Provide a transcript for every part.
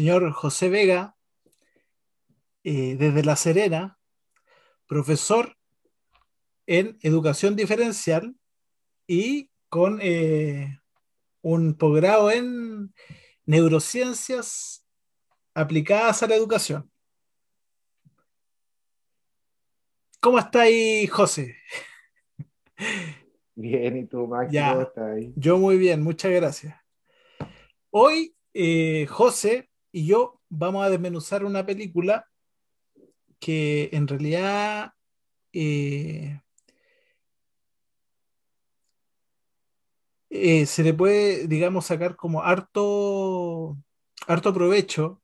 señor José Vega, eh, desde La Serena, profesor en educación diferencial y con eh, un posgrado en neurociencias aplicadas a la educación. ¿Cómo está ahí, José? Bien, ¿y tú, Max? Ya. ¿Cómo estás ahí? Yo muy bien, muchas gracias. Hoy, eh, José y yo vamos a desmenuzar una película que en realidad eh, eh, se le puede, digamos, sacar como harto, harto provecho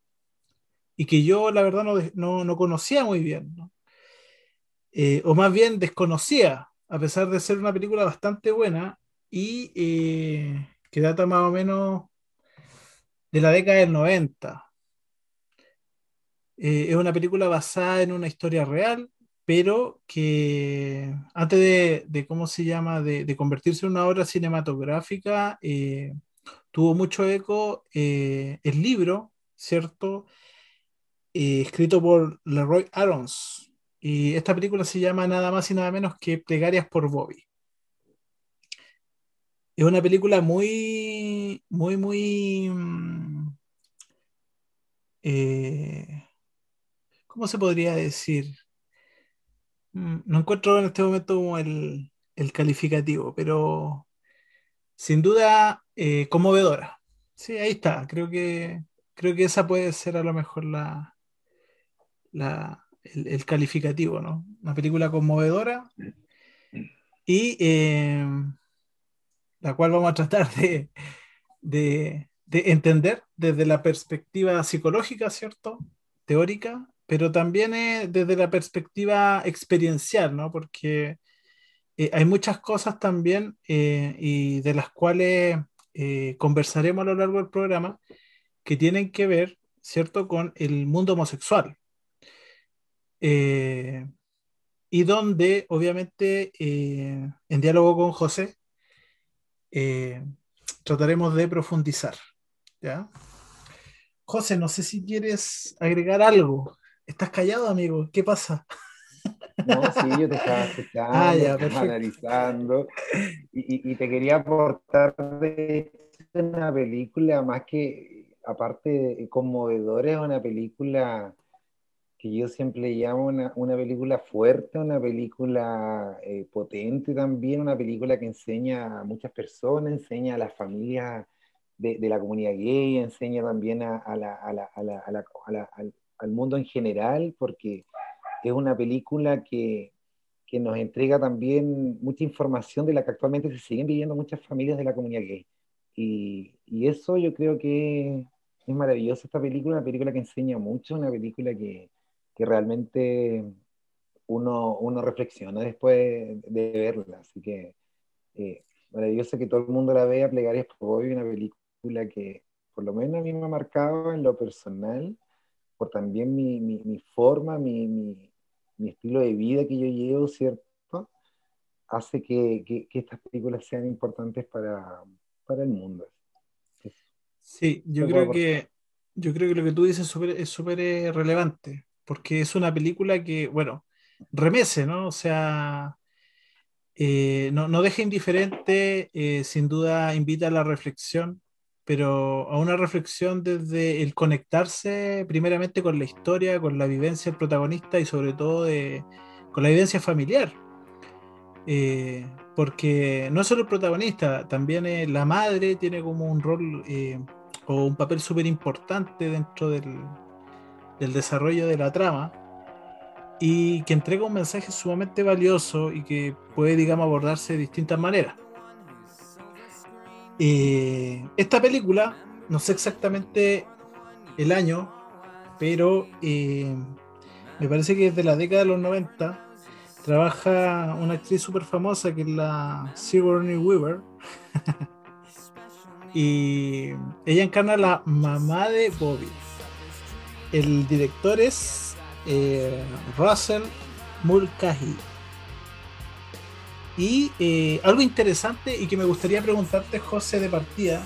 y que yo la verdad no, no, no conocía muy bien. Eh, o más bien desconocía, a pesar de ser una película bastante buena y que data más o menos de la década del 90. Eh, es una película basada en una historia real, pero que antes de, de ¿cómo se llama?, de, convertirse en una obra cinematográfica, eh, tuvo mucho eco eh, el libro, ¿cierto? Escrito por Leroy Arons. Y esta película se llama nada más y nada menos que Plegarias por Bobby. Es una película muy, muy, muy... mm, eh, ¿cómo se podría decir? Mm, No encuentro en este momento el, el calificativo, pero sin duda eh, conmovedora. Sí, ahí está. Creo que, creo que esa puede ser a lo mejor la, la- el, el calificativo, ¿no? Una película conmovedora y eh, la cual vamos a tratar de, de- de entender desde la perspectiva psicológica, ¿cierto? Teórica, pero también desde la perspectiva experiencial, ¿no? Porque eh, hay muchas cosas también eh, y de las cuales eh, conversaremos a lo largo del programa que tienen que ver, ¿cierto?, con el mundo homosexual. Y donde, obviamente, en diálogo con José, eh, trataremos de profundizar. ¿ya? José, no sé si quieres agregar algo. ¿Estás callado, amigo? ¿Qué pasa? No, sí, yo te estaba escuchando, Ah, ya, estaba perfecto. analizando y, y- te quería aportar de una película más que, aparte conmovedora, es una película que yo siempre llamo una, una película fuerte, una película eh, potente también, una película que enseña a muchas personas, enseña a las familias de, de la comunidad gay, enseña también al, mundo en general, porque es una película que, que nos entrega también mucha información de la que actualmente se siguen viviendo muchas familias de la comunidad gay. Y, y eso yo creo que es maravilloso esta película, una película que enseña mucho, una película que, que realmente uno, uno reflexiona después de verla. Así que eh, maravilloso que todo el mundo la vea, Plegarias por Bobby, una película que por lo menos a mí me ha marcado en lo personal, por también mi, mi, mi forma, mi, mi, mi estilo de vida que yo llevo, ¿cierto? Hace que, que, que estas películas sean importantes para, para el mundo. Sí, yo creo que, yo creo que lo que tú dices es súper es súper, eh, relevante, porque es una película que, bueno, remece, ¿no? O sea, eh, no, no deja indiferente, eh, sin duda invita a la reflexión, pero a una reflexión desde el conectarse primeramente con la historia, con la vivencia del protagonista y sobre todo de- con la vivencia familiar. Eh, porque no solo el protagonista, también eh, la madre tiene como un rol eh, o un papel súper importante dentro del, del desarrollo de la trama y que entrega un mensaje sumamente valioso y que puede, digamos, abordarse de distintas maneras. Eh, esta película, no sé exactamente el año, pero eh, me parece que es de la década de los 90. Trabaja una actriz súper famosa que es la Sigourney Weaver. y ella encarna la mamá de Bobby. El director es eh, Russell Mulcahy. Y eh, algo interesante y que me gustaría preguntarte, José, de partida,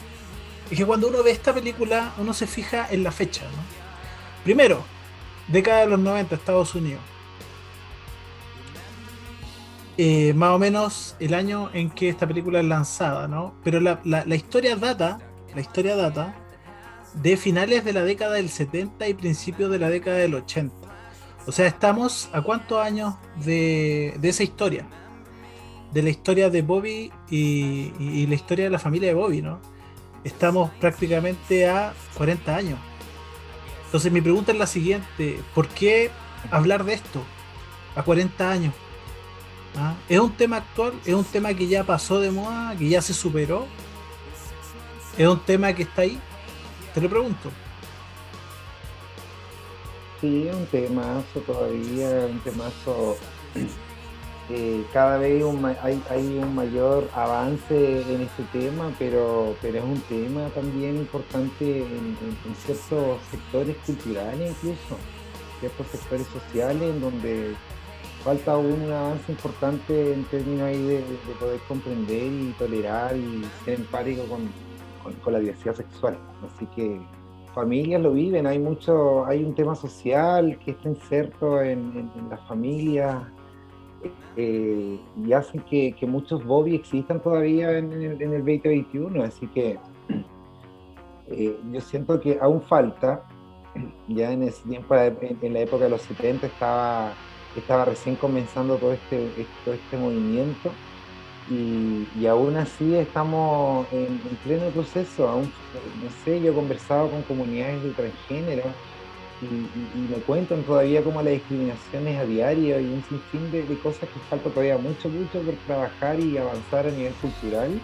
es que cuando uno ve esta película, uno se fija en la fecha. ¿no? Primero, década de los 90, Estados Unidos. Eh, más o menos el año en que esta película es lanzada, ¿no? Pero la, la, la, historia data, la historia data de finales de la década del 70 y principios de la década del 80. O sea, estamos a cuántos años de, de esa historia, de la historia de Bobby y, la historia de la familia de Bobby, ¿no? Estamos prácticamente a 40 años. Entonces mi pregunta es la siguiente, ¿por qué hablar de esto a 40 años? ¿Ah? ¿Es un tema actual? ¿Es un tema que ya pasó de moda? ¿Que ya se superó? ¿Es un tema que está ahí? Te lo pregunto. Sí, un temazo todavía, un temazo. Eh, cada vez hay, un mayor avance en este tema, pero, pero es un tema también importante en, ciertos sectores culturales incluso, ciertos sectores sociales en donde falta un avance importante en términos de, poder comprender y tolerar y ser empático con, con, la diversidad sexual. Así que familias lo viven, hay mucho, hay un tema social que está inserto en, las familias eh, y hacen que, muchos Bobby existan todavía en el, en el 2021. Así que eh, yo siento que aún falta, ya en ese tiempo, en la época de los 70 estaba estaba recién comenzando todo este, todo este movimiento y, aún así estamos en, en, pleno proceso. Aún, no sé, yo he conversado con comunidades de transgénero y, y, me cuentan todavía cómo la discriminación es a diario y un sinfín de, cosas que falta todavía mucho, mucho por trabajar y avanzar a nivel cultural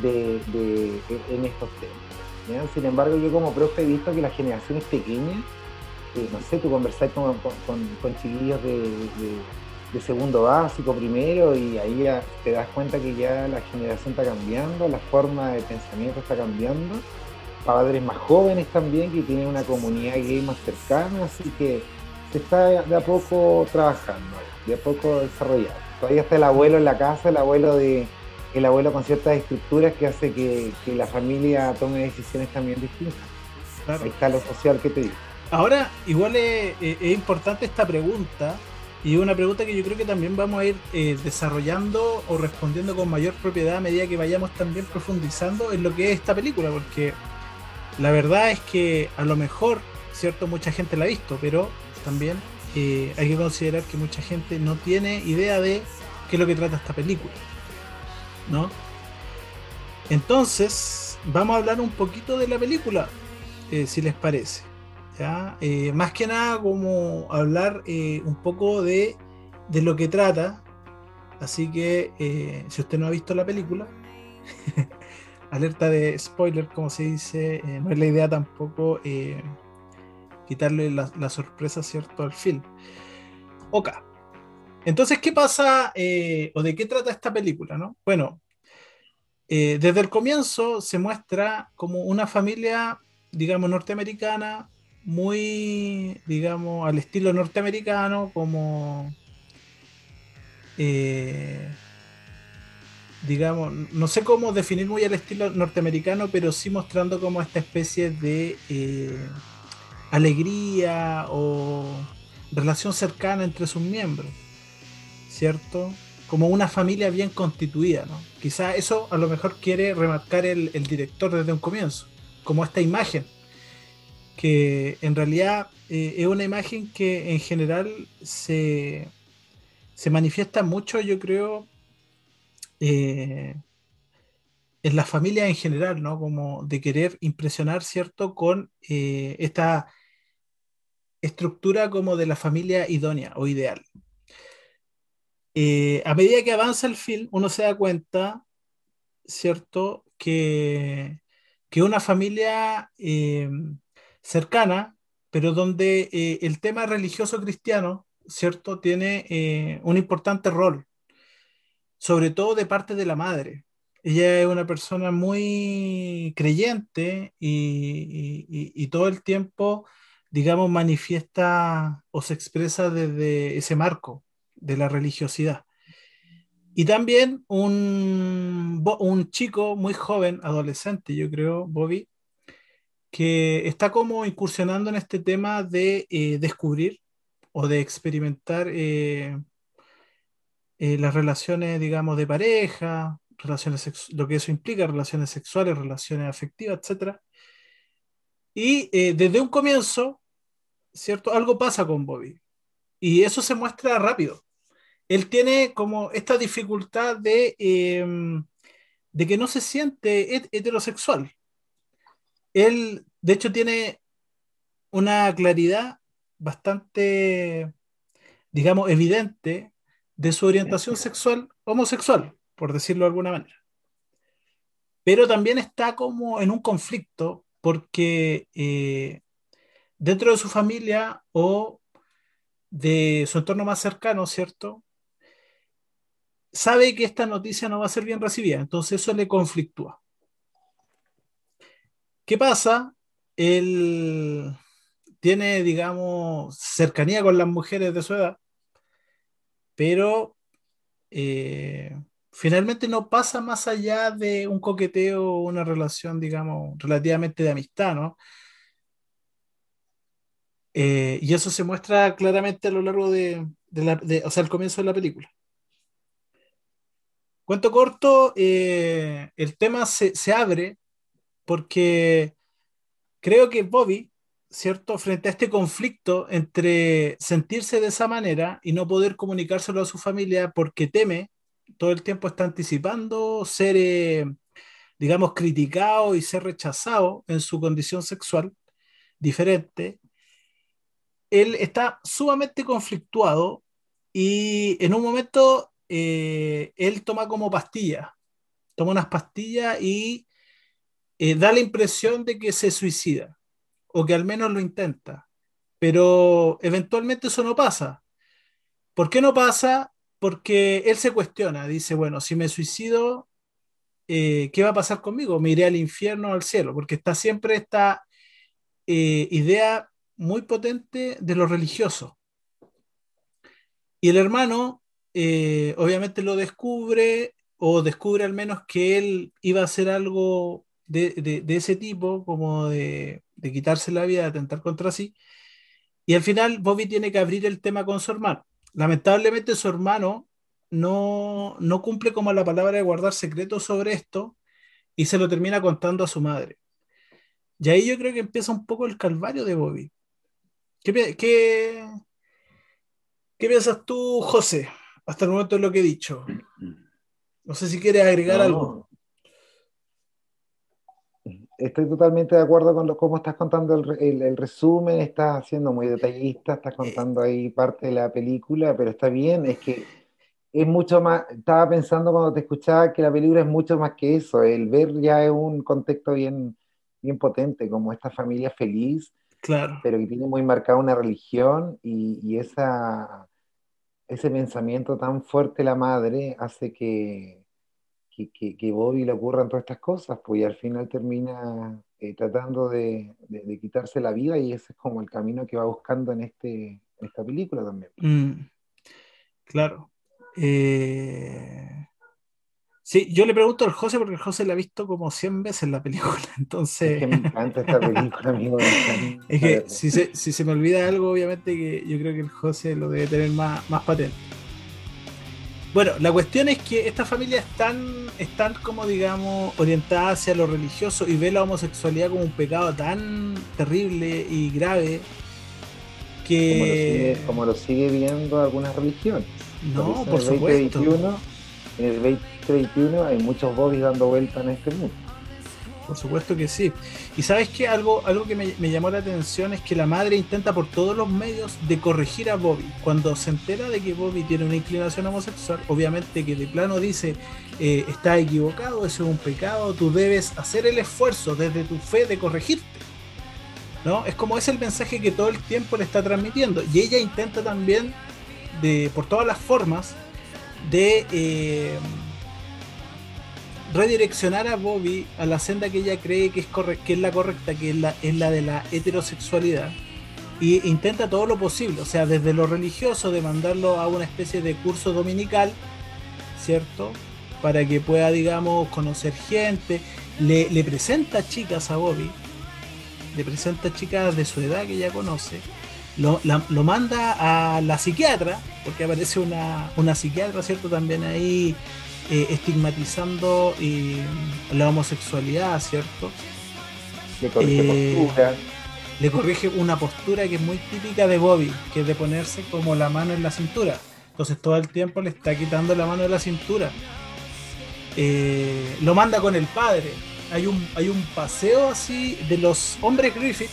de, de en estos temas. ¿ya? Sin embargo, yo como profe he visto que las generaciones pequeñas eh, no sé, tú conversás con, con, con chiquillos de, de, segundo básico, primero, y ahí ya te das cuenta que ya la generación está cambiando, la forma de pensamiento está cambiando, padres más jóvenes también que tienen una comunidad gay más cercana, así que se está de a poco trabajando, de a poco desarrollando. Todavía está el abuelo en la casa, el abuelo de el abuelo con ciertas estructuras que hace que, que la familia tome decisiones también distintas. Claro. Ahí está lo social que te digo. Ahora, igual es, es, importante esta pregunta y una pregunta que yo creo que también vamos a ir eh, desarrollando o respondiendo con mayor propiedad a medida que vayamos también profundizando en lo que es esta película, porque la verdad es que a lo mejor, cierto, mucha gente la ha visto, pero también eh, hay que considerar que mucha gente no tiene idea de qué es lo que trata esta película, ¿no? Entonces, vamos a hablar un poquito de la película, eh, si les parece. Eh, más que nada como hablar eh, un poco de, de, lo que trata. Así que eh, si usted no ha visto la película, alerta de spoiler, como se dice, no es la idea tampoco quitarle la, la, sorpresa, ¿cierto?, al film. Ok. Entonces, ¿qué pasa o de qué trata esta película, no? Bueno, desde el comienzo se muestra como una familia, digamos, norteamericana, muy, digamos, al estilo norteamericano, como, eh, digamos, no sé cómo definir muy al estilo norteamericano, pero sí mostrando como esta especie de eh, alegría o relación cercana entre sus miembros, ¿cierto? Como una familia bien constituida, ¿no? Quizá eso a lo mejor quiere remarcar el, el director desde un comienzo, como esta imagen que en realidad eh, es una imagen que en general se, se manifiesta mucho, yo creo, eh, en la familia en general, ¿no? Como de querer impresionar, ¿cierto? Con eh, esta estructura como de la familia idónea o ideal. A medida que avanza el film, uno se da cuenta, ¿cierto? Que, que una familia cercana, pero donde eh, el tema religioso cristiano, ¿cierto?, tiene eh, un importante rol, sobre todo de parte de la madre. Ella es una persona muy creyente y, y, y todo el tiempo, digamos, manifiesta o se expresa desde ese marco, de la religiosidad. Y también un, un chico muy joven, adolescente, yo creo, Bobby, que está como incursionando en este tema de eh, descubrir o de experimentar eh, eh, las relaciones, digamos, de pareja, relaciones lo que eso implica, relaciones sexuales, relaciones afectivas, etc. Y desde un comienzo, ¿cierto? Algo pasa con Bobby. Y eso se muestra rápido. Él tiene como esta dificultad de, em, de que no se siente heterosexual. Él, de hecho, tiene una claridad bastante, digamos, evidente de su orientación sexual homosexual, por decirlo de alguna manera. Pero también está como en un conflicto porque eh, dentro de su familia o de su entorno más cercano, ¿cierto? Sabe que esta noticia no va a ser bien recibida, entonces eso le conflictúa. ¿Qué pasa? Él tiene, digamos, cercanía con las mujeres de su edad, pero eh, finalmente no pasa más allá de un coqueteo o una relación, digamos, relativamente de amistad, ¿no? Eh, y eso se muestra claramente a lo largo de, la, o sea, el comienzo de la película. Cuento corto, eh, el tema se, abre porque creo que Bobby, ¿cierto? Frente a este conflicto entre sentirse de esa manera y no poder comunicárselo a su familia porque teme, todo el tiempo está anticipando ser, eh, digamos, criticado y ser rechazado en su condición sexual diferente, él está sumamente conflictuado y en un momento eh, él toma como pastilla, toma unas pastillas y eh, da la impresión de que se suicida, o que al menos lo intenta, pero eventualmente eso no pasa. ¿Por qué no pasa? Porque él se cuestiona, dice, bueno, si me suicido, eh, ¿qué va a pasar conmigo? ¿Me iré al infierno o al cielo? Porque está siempre esta idea muy potente de lo religioso. Y el hermano eh, obviamente lo descubre o descubre al menos que él iba a hacer algo de, ese tipo, como de, quitarse la vida, de atentar contra sí. Y al final Bobby tiene que abrir el tema con su hermano. Lamentablemente su hermano no, no cumple como la palabra de guardar secretos sobre esto y se lo termina contando a su madre. Y ahí yo creo que empieza un poco el calvario de Bobby. ¿Qué, qué, piensas tú, José? Hasta el momento de lo que he dicho. No sé si quieres agregar algo. Estoy totalmente de acuerdo con lo, cómo estás contando el, resumen, estás siendo muy detallista, estás contando ahí parte de la película, pero está bien, es que es mucho más, estaba pensando cuando te escuchaba que la película es mucho más que eso, el ver ya es un contexto bien, bien potente, como esta familia feliz, Claro. Pero que tiene muy marcada una religión y, esa, ese pensamiento tan fuerte la madre hace que, que, Bobby le ocurran todas estas cosas, pues y al final termina eh, tratando de, quitarse la vida y ese es como el camino que va buscando en, este, esta película también. Mm. claro. Eh, Sí, yo le pregunto al José porque el José la ha visto como 100 veces la película, entonces... Es que me encanta esta película, amigo. es que si se, si se, me olvida algo, obviamente que yo creo que el José lo debe tener más, más patente. Bueno, la cuestión es que esta familia están, están como digamos orientada hacia lo religioso y ve la homosexualidad como un pecado tan terrible y grave que... Como lo sigue, viendo algunas religiones. No, por supuesto en el 2021 hay muchos Bobby dando vuelta en este mundo. Por supuesto que sí. Y sabes que algo, algo que me, llamó la atención es que la madre intenta por todos los medios de corregir a Bobby. Cuando se entera de que Bobby tiene una inclinación homosexual, obviamente que de plano dice, eh, está equivocado, eso es un pecado, tú debes hacer el esfuerzo desde tu fe de corregirte. ¿No? Es como es el mensaje que todo el tiempo le está transmitiendo. Y ella intenta también, de, por todas las formas, de eh, redireccionar a Bobby a la senda que ella cree que es, que es la correcta, que es la, de la heterosexualidad, y intenta todo lo posible, o sea, desde lo religioso, de mandarlo a una especie de curso dominical, ¿cierto? Para que pueda, digamos, conocer gente, le, le presenta chicas a Bobby, le presenta chicas de su edad que ya conoce, lo, lo manda a la psiquiatra, porque aparece una, una psiquiatra, ¿cierto? También ahí eh, estigmatizando eh, la homosexualidad, ¿cierto? Le corrige, eh, le corrige una postura que es muy típica de Bobby, que es de ponerse como la mano en la cintura. Entonces todo el tiempo le está quitando la mano de la cintura. lo manda con el padre. Hay un, hay un paseo así de los hombres Griffith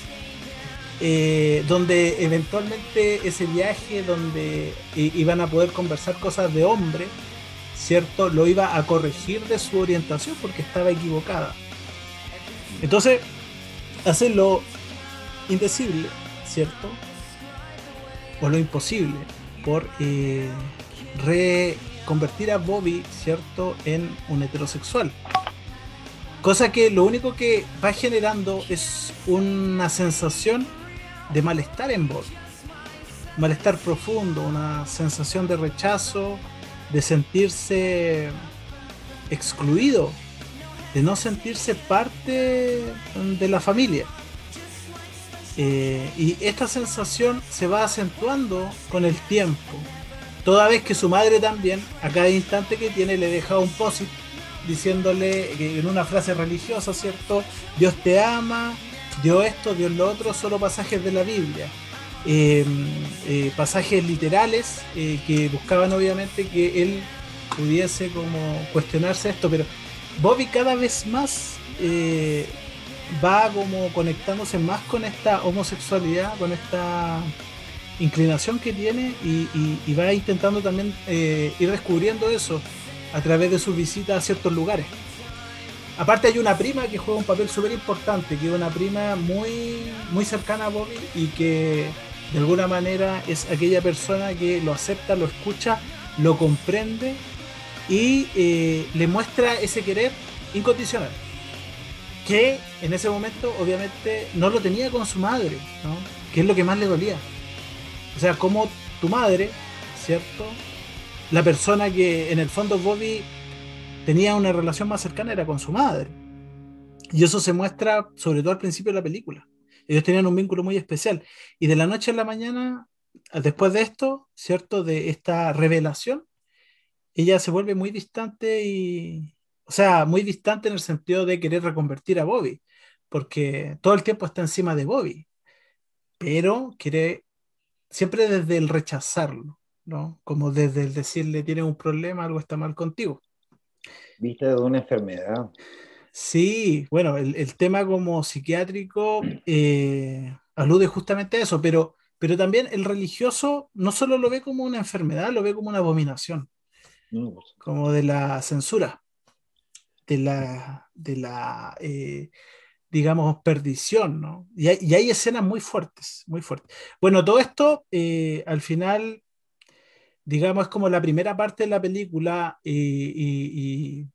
eh, donde eventualmente ese viaje donde iban a poder conversar cosas de hombre, ¿cierto? Lo iba a corregir de su orientación porque estaba equivocada. Entonces, hace lo indecible, ¿cierto? O lo imposible por eh, reconvertir a Bobby, ¿cierto?, en un heterosexual. Cosa que lo único que va generando es una sensación de malestar en vos. Malestar profundo, una sensación de rechazo, de sentirse excluido, de no sentirse parte de la familia. Eh, y esta sensación se va acentuando con el tiempo. Toda vez que su madre también, a cada instante que tiene, le deja un posit diciéndole en una frase religiosa, ¿cierto? Dios te ama, dio esto, dio lo otro, solo pasajes de la Biblia. Eh, eh, pasajes literales eh, que buscaban obviamente que él pudiese como cuestionarse esto, pero Bobby cada vez más va como conectándose más con esta homosexualidad, con esta inclinación que tiene y va intentando también ir descubriendo eso a través de sus visitas a ciertos lugares. Aparte hay una prima que juega un papel súper importante, que es una prima muy, muy cercana a Bobby y que de alguna manera es aquella persona que lo acepta, lo escucha, lo comprende y eh, le muestra ese querer incondicional. Que en ese momento obviamente no lo tenía con su madre, ¿no? que es lo que más le dolía. O sea, como tu madre, ¿cierto? La persona que en el fondo Bobby tenía una relación más cercana era con su madre. Y eso se muestra sobre todo al principio de la película. Ellos tenían un vínculo muy especial. Y de la noche a la mañana, después de esto, ¿cierto? De esta revelación, ella se vuelve muy distante y, o sea, muy distante en el sentido de querer reconvertir a Bobby, porque todo el tiempo está encima de Bobby, pero quiere siempre desde el rechazarlo, ¿no? Como desde el decirle, tienes un problema, algo está mal contigo viste de una enfermedad. Sí, bueno, el, tema como psiquiátrico eh, alude justamente a eso, pero, pero también el religioso no solo lo ve como una enfermedad, lo ve como una abominación, mm, pues. como de la censura, de la, de la eh, digamos, perdición, ¿no? Y hay, escenas muy fuertes, muy fuertes. Bueno, todo esto eh, al final digamos, es como la primera parte de la película y,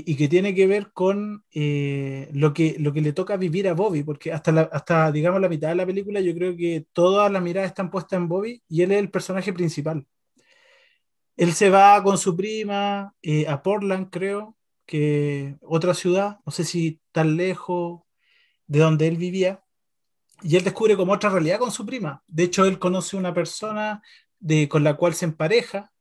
que tiene que ver con eh, lo, que, lo que le toca vivir a Bobby, porque hasta, hasta, digamos, la mitad de la película yo creo que todas las miradas están puestas en Bobby y él es el personaje principal. Él se va con su prima eh, a Portland, creo, que otra ciudad, no sé si tan lejos de donde él vivía, y él descubre como otra realidad con su prima. De hecho, él conoce una persona con la cual se empareja.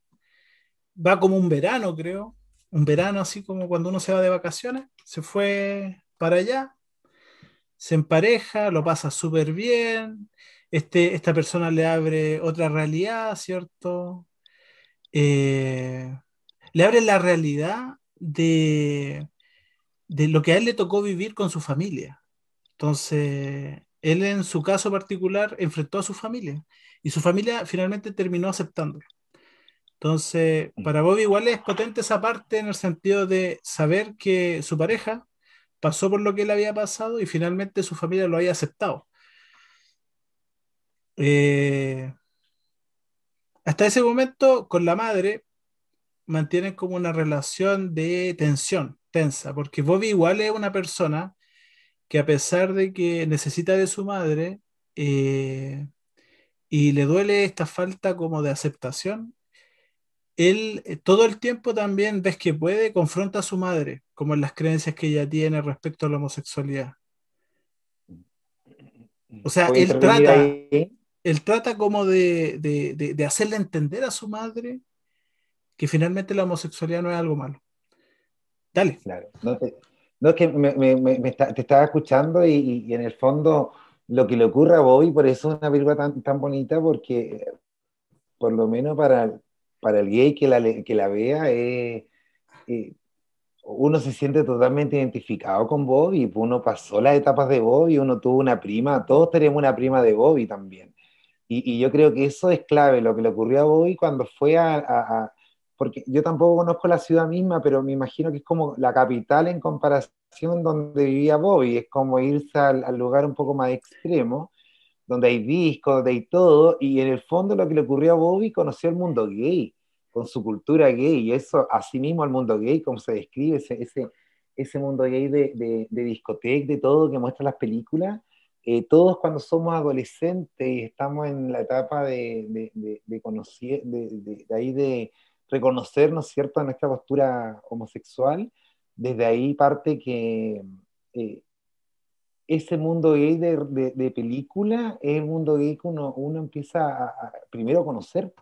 Va como un verano, creo. Un verano así como cuando uno se va de vacaciones. Se fue para allá, se empareja, lo pasa súper bien. Este, esta persona le abre otra realidad, ¿cierto? Eh, le abre la realidad de, de lo que a él le tocó vivir con su familia. Entonces, él en su caso particular enfrentó a su familia y su familia finalmente terminó aceptándolo. Entonces, mm. para Bobby igual es potente esa parte en el sentido de saber que su pareja pasó por lo que él había pasado y finalmente su familia lo había aceptado. Eh, hasta ese momento, con la madre, mantienen como una relación de tensión, tensa, porque Bobby igual es una persona que a pesar de que necesita de su madre, eh, y le duele esta falta como de aceptación, él eh, todo el tiempo también ves que puede, confronta a su madre, como en las creencias que ella tiene respecto a la homosexualidad. O sea, él trata, él trata como de, de, hacerle entender a su madre que finalmente la homosexualidad no es algo malo. Dale. Claro, no, es que me, me, te estaba escuchando y, y, en el fondo lo que le ocurre a Bobby, por eso es una película tan, tan bonita, porque por lo menos para, para el gay que la, que la vea, eh, eh, uno se siente totalmente identificado con Bobby, pues uno pasó las etapas de Bobby, uno tuvo una prima, todos tenemos una prima de Bobby también. Y, yo creo que eso es clave, lo que le ocurrió a Bobby cuando fue a, porque yo tampoco conozco la ciudad misma, pero me imagino que es como la capital en comparación donde vivía Bobby, es como irse al lugar un poco más extremo donde hay discos, donde hay todo, y en el fondo lo que le ocurrió a Bobby, conoció el mundo gay, con su cultura gay, y eso, así mismo el mundo gay, como se describe, ese, ese, ese mundo gay de, de, de discoteca, de todo que muestran las películas, eh, todos cuando somos adolescentes y estamos en la etapa de, de, conocer, ahí de reconocernos, ¿cierto?, nuestra postura homosexual, desde ahí parte que eh, ese mundo gay de, de, película es el mundo gay que uno, uno empieza a, primero a conocer,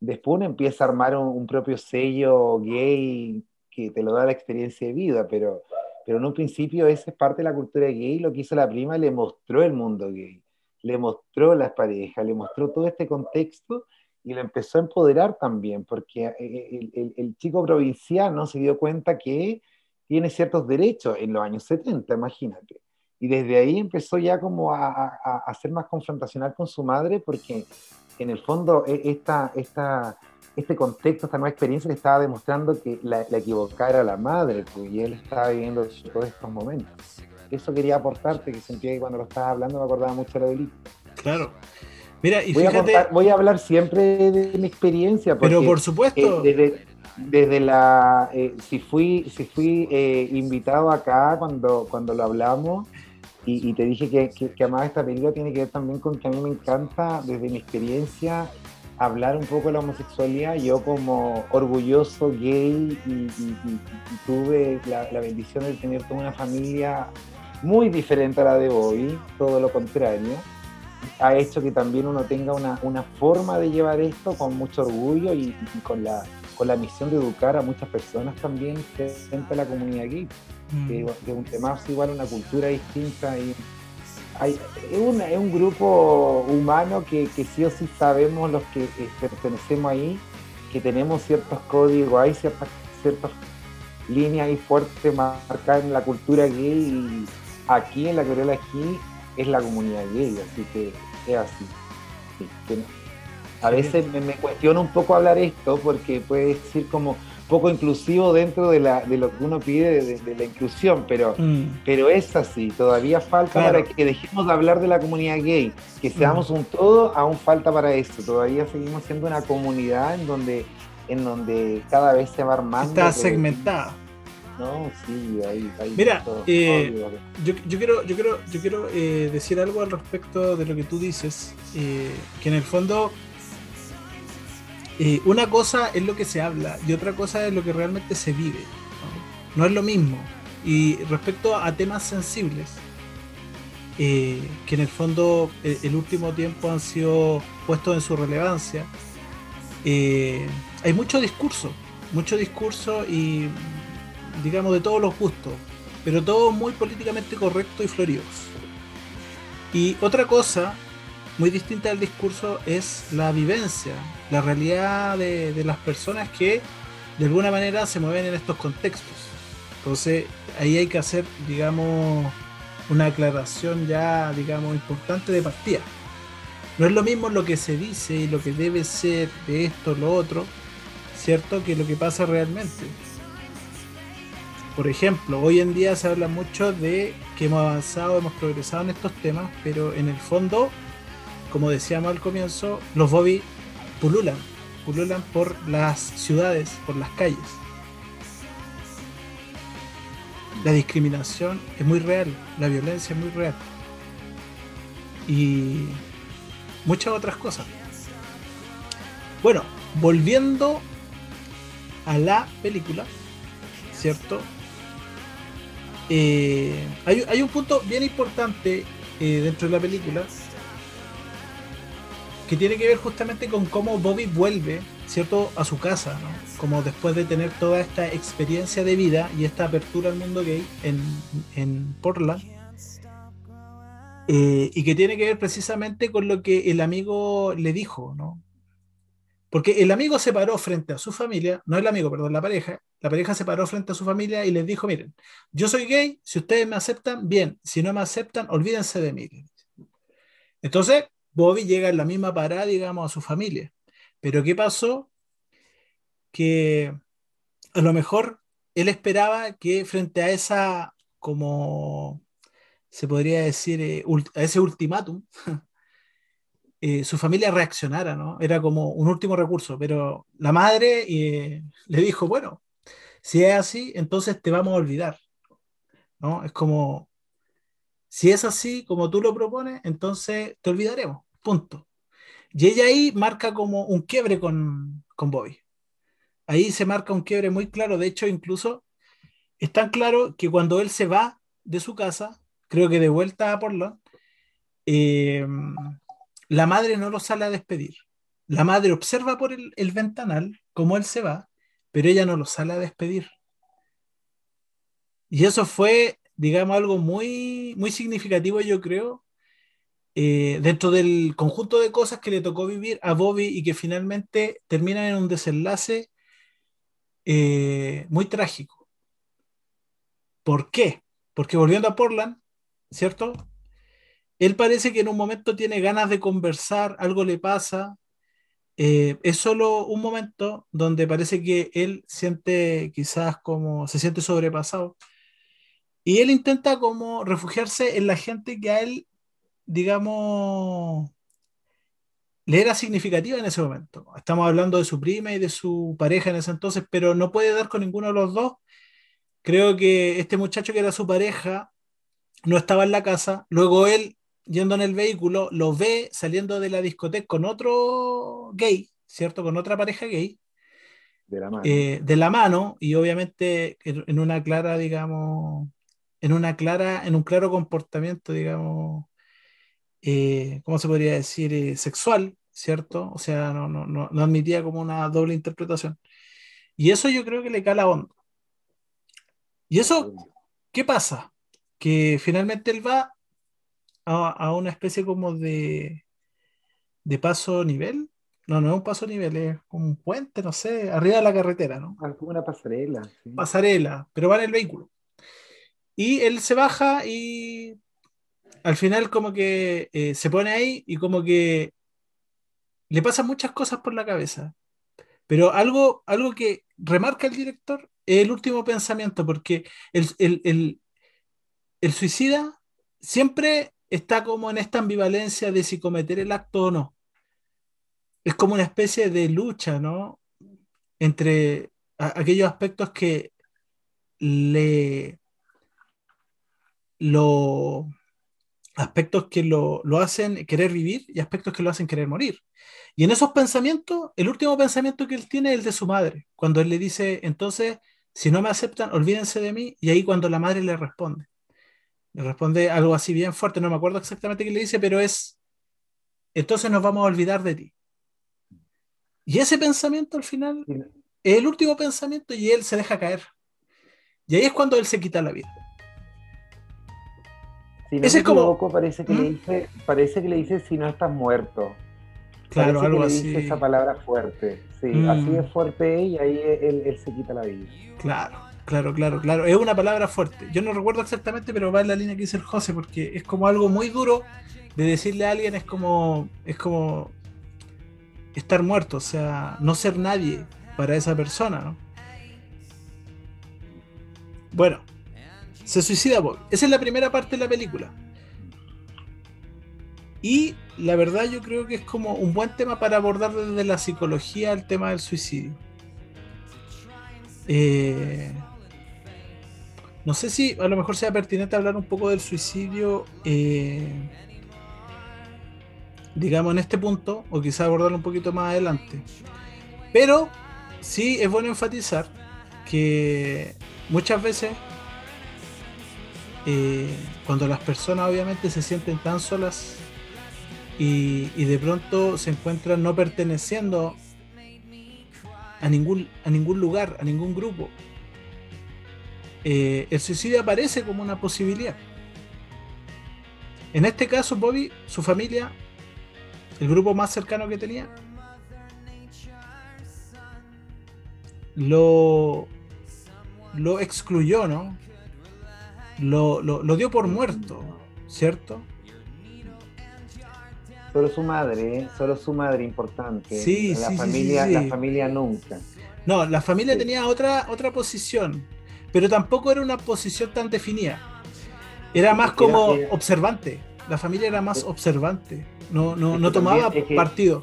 después uno empieza a armar un, propio sello gay que te lo da la experiencia de vida, pero, pero en un principio esa es parte de la cultura gay, lo que hizo la prima le mostró el mundo gay, le mostró las parejas, le mostró todo este contexto y lo empezó a empoderar también, porque el, el, el chico provinciano se dio cuenta que tiene ciertos derechos en los años 70, imagínate y desde ahí empezó ya como a, a, a, ser más confrontacional con su madre porque en el fondo e, esta, esta, este contexto, esta nueva experiencia le estaba demostrando que la, la equivocada era la madre pues, y él estaba viviendo todos estos momentos. Eso quería aportarte, que sentía que cuando lo estabas hablando me acordaba mucho de la. Claro. Mira, y voy, fíjate... a voy a hablar siempre de mi experiencia. Porque, Pero por supuesto. Eh, desde, desde la eh, si fui si fui eh, invitado acá cuando cuando lo hablamos y, te dije que, que, amaba esta película tiene que ver también con que a mí me encanta, desde mi experiencia, hablar un poco de la homosexualidad. Yo como orgulloso gay y, tuve la, bendición de tener toda una familia muy diferente a la de Bobby, todo lo contrario, ha hecho que también uno tenga una, forma de llevar esto con mucho orgullo y, con, la, con la misión de educar a muchas personas también frente a la comunidad gay que, mm. un tema igual una cultura distinta y hay, es, una, es, un grupo humano que, que, sí o sí sabemos los que eh, pertenecemos ahí, que tenemos ciertos códigos, hay ciertas, ciertas líneas ahí fuertes marcadas en la cultura gay y aquí en la Corea aquí es la comunidad gay, así que es así. a veces me, me cuestiono un poco hablar esto porque puede decir como poco inclusivo dentro de, la, de lo que uno pide de, la inclusión, pero, mm. pero es así, todavía falta para que dejemos de hablar de la comunidad gay, que mm. seamos un todo, aún falta para eso, todavía seguimos siendo una comunidad en donde, en donde cada vez se va armando. Está segmentada. No, sí, ahí, ahí Mira, eh, yo, yo, quiero, yo quiero, yo quiero eh, decir algo al respecto de lo que tú dices, eh, que en el fondo eh, una cosa es lo que se habla y otra cosa es lo que realmente se vive. No, es lo mismo. Y respecto a temas sensibles, eh, que en el fondo el, eh, el, último tiempo han sido puestos en su relevancia, hay mucho discurso, mucho discurso y digamos de todos los gustos, pero todo muy políticamente correcto y floridos. Y otra cosa muy distinta al discurso es la vivencia, la realidad de, las personas que de alguna manera se mueven en estos contextos. Entonces ahí hay que hacer, digamos, una aclaración ya, digamos, importante de partida. No es lo mismo lo que se dice y lo que debe ser de esto, lo otro, ¿cierto? Que lo que pasa realmente. Por ejemplo, hoy en día se habla mucho de que hemos avanzado, hemos progresado en estos temas, pero en el fondo como decíamos al comienzo, los Bobby pululan, pululan por las ciudades, por las calles. La discriminación es muy real, la violencia es muy real. y muchas otras cosas. Bueno, volviendo a la película, ¿cierto? Eh, hay, un punto bien importante eh, dentro de la película que tiene que ver justamente con cómo Bobby vuelve, ¿cierto?, a su casa, ¿no? Como después de tener toda esta experiencia de vida y esta apertura al mundo gay en, en Portland. Eh, y que tiene que ver precisamente con lo que el amigo le dijo, ¿no? Porque el amigo se paró frente a su familia, no el amigo, perdón, la pareja, la pareja se paró frente a su familia y les dijo, miren, yo soy gay, si ustedes me aceptan, bien, si no me aceptan, olvídense de mí. Entonces, Bobby llega en la misma parada, digamos, a su familia. Pero ¿qué pasó? Que a lo mejor él esperaba que frente a esa, como se podría decir, eh, a ese ultimátum, Eh, su familia reaccionara, ¿no? Era como un último recurso, pero la madre eh, le dijo, bueno, si es así, entonces te vamos a olvidar, ¿no? Es como, si es así como tú lo propones, entonces te olvidaremos, punto. Y ella ahí marca como un quiebre con, con Bobby. Ahí se marca un quiebre muy claro, de hecho incluso es tan claro que cuando él se va de su casa, creo que de vuelta a Portland, eh, la madre no lo sale a despedir. La madre observa por el, ventanal cómo él se va, pero ella no lo sale a despedir. Y eso fue, digamos, algo muy, muy significativo, yo creo, eh, dentro del conjunto de cosas que le tocó vivir a Bobby y que finalmente terminan en un desenlace eh, muy trágico. ¿Por qué? Porque volviendo a Portland, ¿cierto? él parece que en un momento tiene ganas de conversar, algo le pasa. Eh, es solo un momento donde parece que él siente quizás como se siente sobrepasado. Y él intenta como refugiarse en la gente que a él, digamos, le era significativa en ese momento. Estamos hablando de su prima y de su pareja en ese entonces, pero no puede dar con ninguno de los dos. Creo que este muchacho que era su pareja no estaba en la casa. Luego él yendo en el vehículo, lo ve saliendo de la discoteca con otro gay, ¿cierto? Con otra pareja gay. De la mano. Eh, de la mano, y obviamente en una clara, digamos, en una clara, en un claro comportamiento, digamos, eh, ¿cómo se podría decir? Eh, sexual, ¿cierto? O sea, no, no, no, no, admitía como una doble interpretación. Y eso yo creo que le cala hondo. ¿Y eso qué pasa? Que finalmente él va a, una especie como de, de paso nivel. No, no es un paso nivel, es como un puente, no sé, arriba de la carretera, ¿no? Ah, como una pasarela. Pasarela, pero va en el vehículo. Y él se baja y al final como que eh, se pone ahí y como que le pasan muchas cosas por la cabeza. Pero algo, algo que remarca el director es el último pensamiento, porque el, el, el suicida siempre está como en esta ambivalencia de si cometer el acto o no. Es como una especie de lucha, ¿no? Entre aquellos aspectos que le... Lo, aspectos que lo, lo, hacen querer vivir y aspectos que lo hacen querer morir. Y en esos pensamientos, el último pensamiento que él tiene es el de su madre, cuando él le dice, entonces, si no me aceptan, olvídense de mí, y ahí cuando la madre le responde, le responde algo así bien fuerte, no me acuerdo exactamente qué le dice, pero es, entonces nos vamos a olvidar de ti. Y ese pensamiento al final es el último pensamiento y él se deja caer. Y ahí es cuando él se quita la vida. Si no ese es como... parece, que le ¿Mm? dice, parece que le dice si no estás muerto. Claro, algo así. Dice esa palabra fuerte. Sí, mm. así es fuerte y ahí él, él se quita la vida. Claro. Claro, claro, claro. Es una palabra fuerte. Yo no recuerdo exactamente, pero va en la línea que dice el José, porque es como algo muy duro de decirle a alguien, es como, es como estar muerto, o sea, no ser nadie para esa persona, ¿no? Bueno, se suicida Bob. Esa es la primera parte de la película. Y la verdad yo creo que es como un buen tema para abordar desde la psicología el tema del suicidio. Eh, no sé si a lo mejor sea pertinente hablar un poco del suicidio eh, digamos, en este punto, o quizá abordarlo un poquito más adelante. Pero sí es bueno enfatizar que muchas veces eh, cuando las personas obviamente se sienten tan solas y, de pronto se encuentran no perteneciendo a ningún, a ningún lugar, a ningún grupo, eh, el suicidio aparece como una posibilidad. En este caso, Bobby, su familia, el grupo más cercano que tenía, lo, lo excluyó, ¿no? Lo, lo, dio por muerto, ¿cierto? Solo su madre, solo su madre importante. Sí, la sí, familia, sí, La familia nunca. No, la familia tenía otra, otra posición, pero tampoco era una posición tan definida. Era más como observante. La familia era más observante. No, no, no tomaba partido.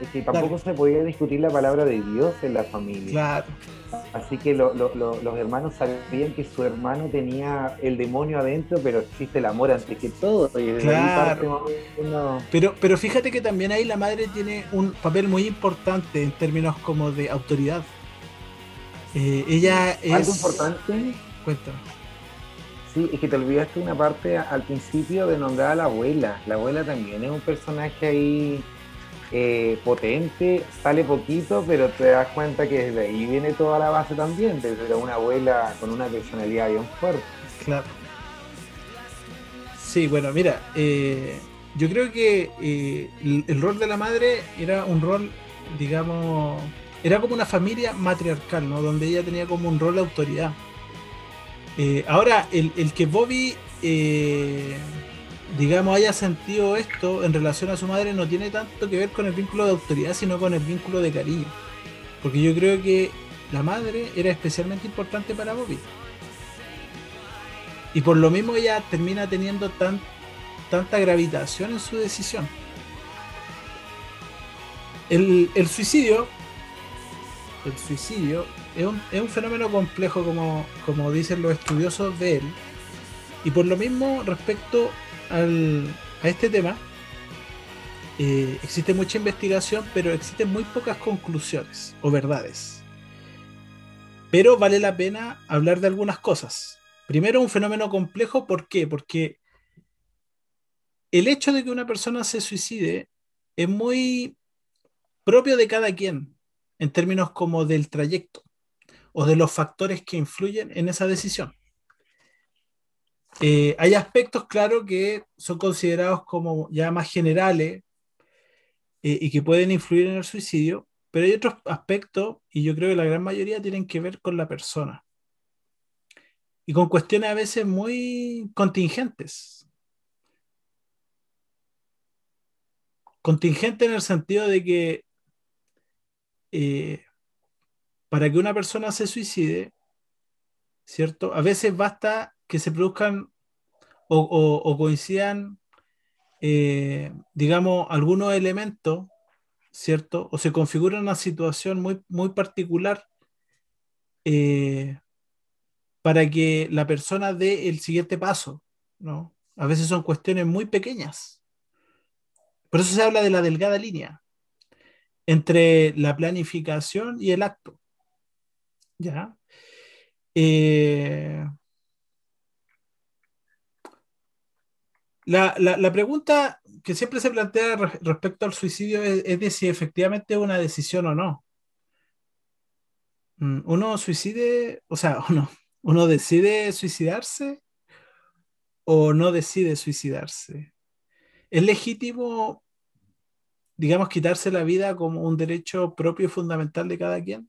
Es que tampoco se podía discutir la palabra de Dios en la familia. Claro. Así que los hermanos sabían que su hermano tenía el demonio adentro, pero existe el amor antes que todo. claro. pero, pero fíjate que también ahí la madre tiene un papel muy importante en términos como de autoridad. Eh, ella es. Algo importante. Cuéntame. Sí, es que te olvidaste una parte al principio de nombrar a la abuela. La abuela también es un personaje ahí eh, potente, sale poquito, pero te das cuenta que desde ahí viene toda la base también, desde una abuela con una personalidad bien fuerte. Claro. Sí, bueno, mira, eh, yo creo que eh, el, rol de la madre era un rol, digamos, era como una familia matriarcal, ¿no? Donde ella tenía como un rol de autoridad. ahora, el, el, que Bobby digamos, haya sentido esto en relación a su madre no tiene tanto que ver con el vínculo de autoridad, sino con el vínculo de cariño. Porque yo creo que la madre era especialmente importante para Bobby. Y por lo mismo ella termina teniendo tan, tanta gravitación en su decisión. El, suicidio, el suicidio es un, es un fenómeno complejo como, como dicen los estudiosos de él. Y por lo mismo, respecto a este tema, eh, existe mucha investigación, pero existen muy pocas conclusiones o verdades. Pero vale la pena hablar de algunas cosas. Primero, un fenómeno complejo, ¿por qué? Porque el hecho de que una persona se suicide es muy propio de cada quien, en términos como del trayecto o de los factores que influyen en esa decisión. Eh, hay aspectos, claro, que son considerados como ya más generales eh, y que pueden influir en el suicidio, pero hay otros aspectos, y yo creo que la gran mayoría tienen que ver con la persona. Y con cuestiones a veces muy contingentes. Contingente en el sentido de que eh, para que una persona se suicide, ¿cierto? A veces basta que se produzcan o, coincidan, eh, digamos, algunos elementos, ¿cierto? O se configura una situación muy, muy particular eh, para que la persona dé el siguiente paso, ¿no? A veces son cuestiones muy pequeñas. Por eso se habla de la delgada línea entre la planificación y el acto. ¿Ya? Eh, La, pregunta que siempre se plantea respecto al suicidio es, de si efectivamente es una decisión o no. Mm, uno suicide, o sea, uno decide suicidarse o no decide suicidarse. ¿Es legítimo, digamos, quitarse la vida como un derecho propio y fundamental de cada quien?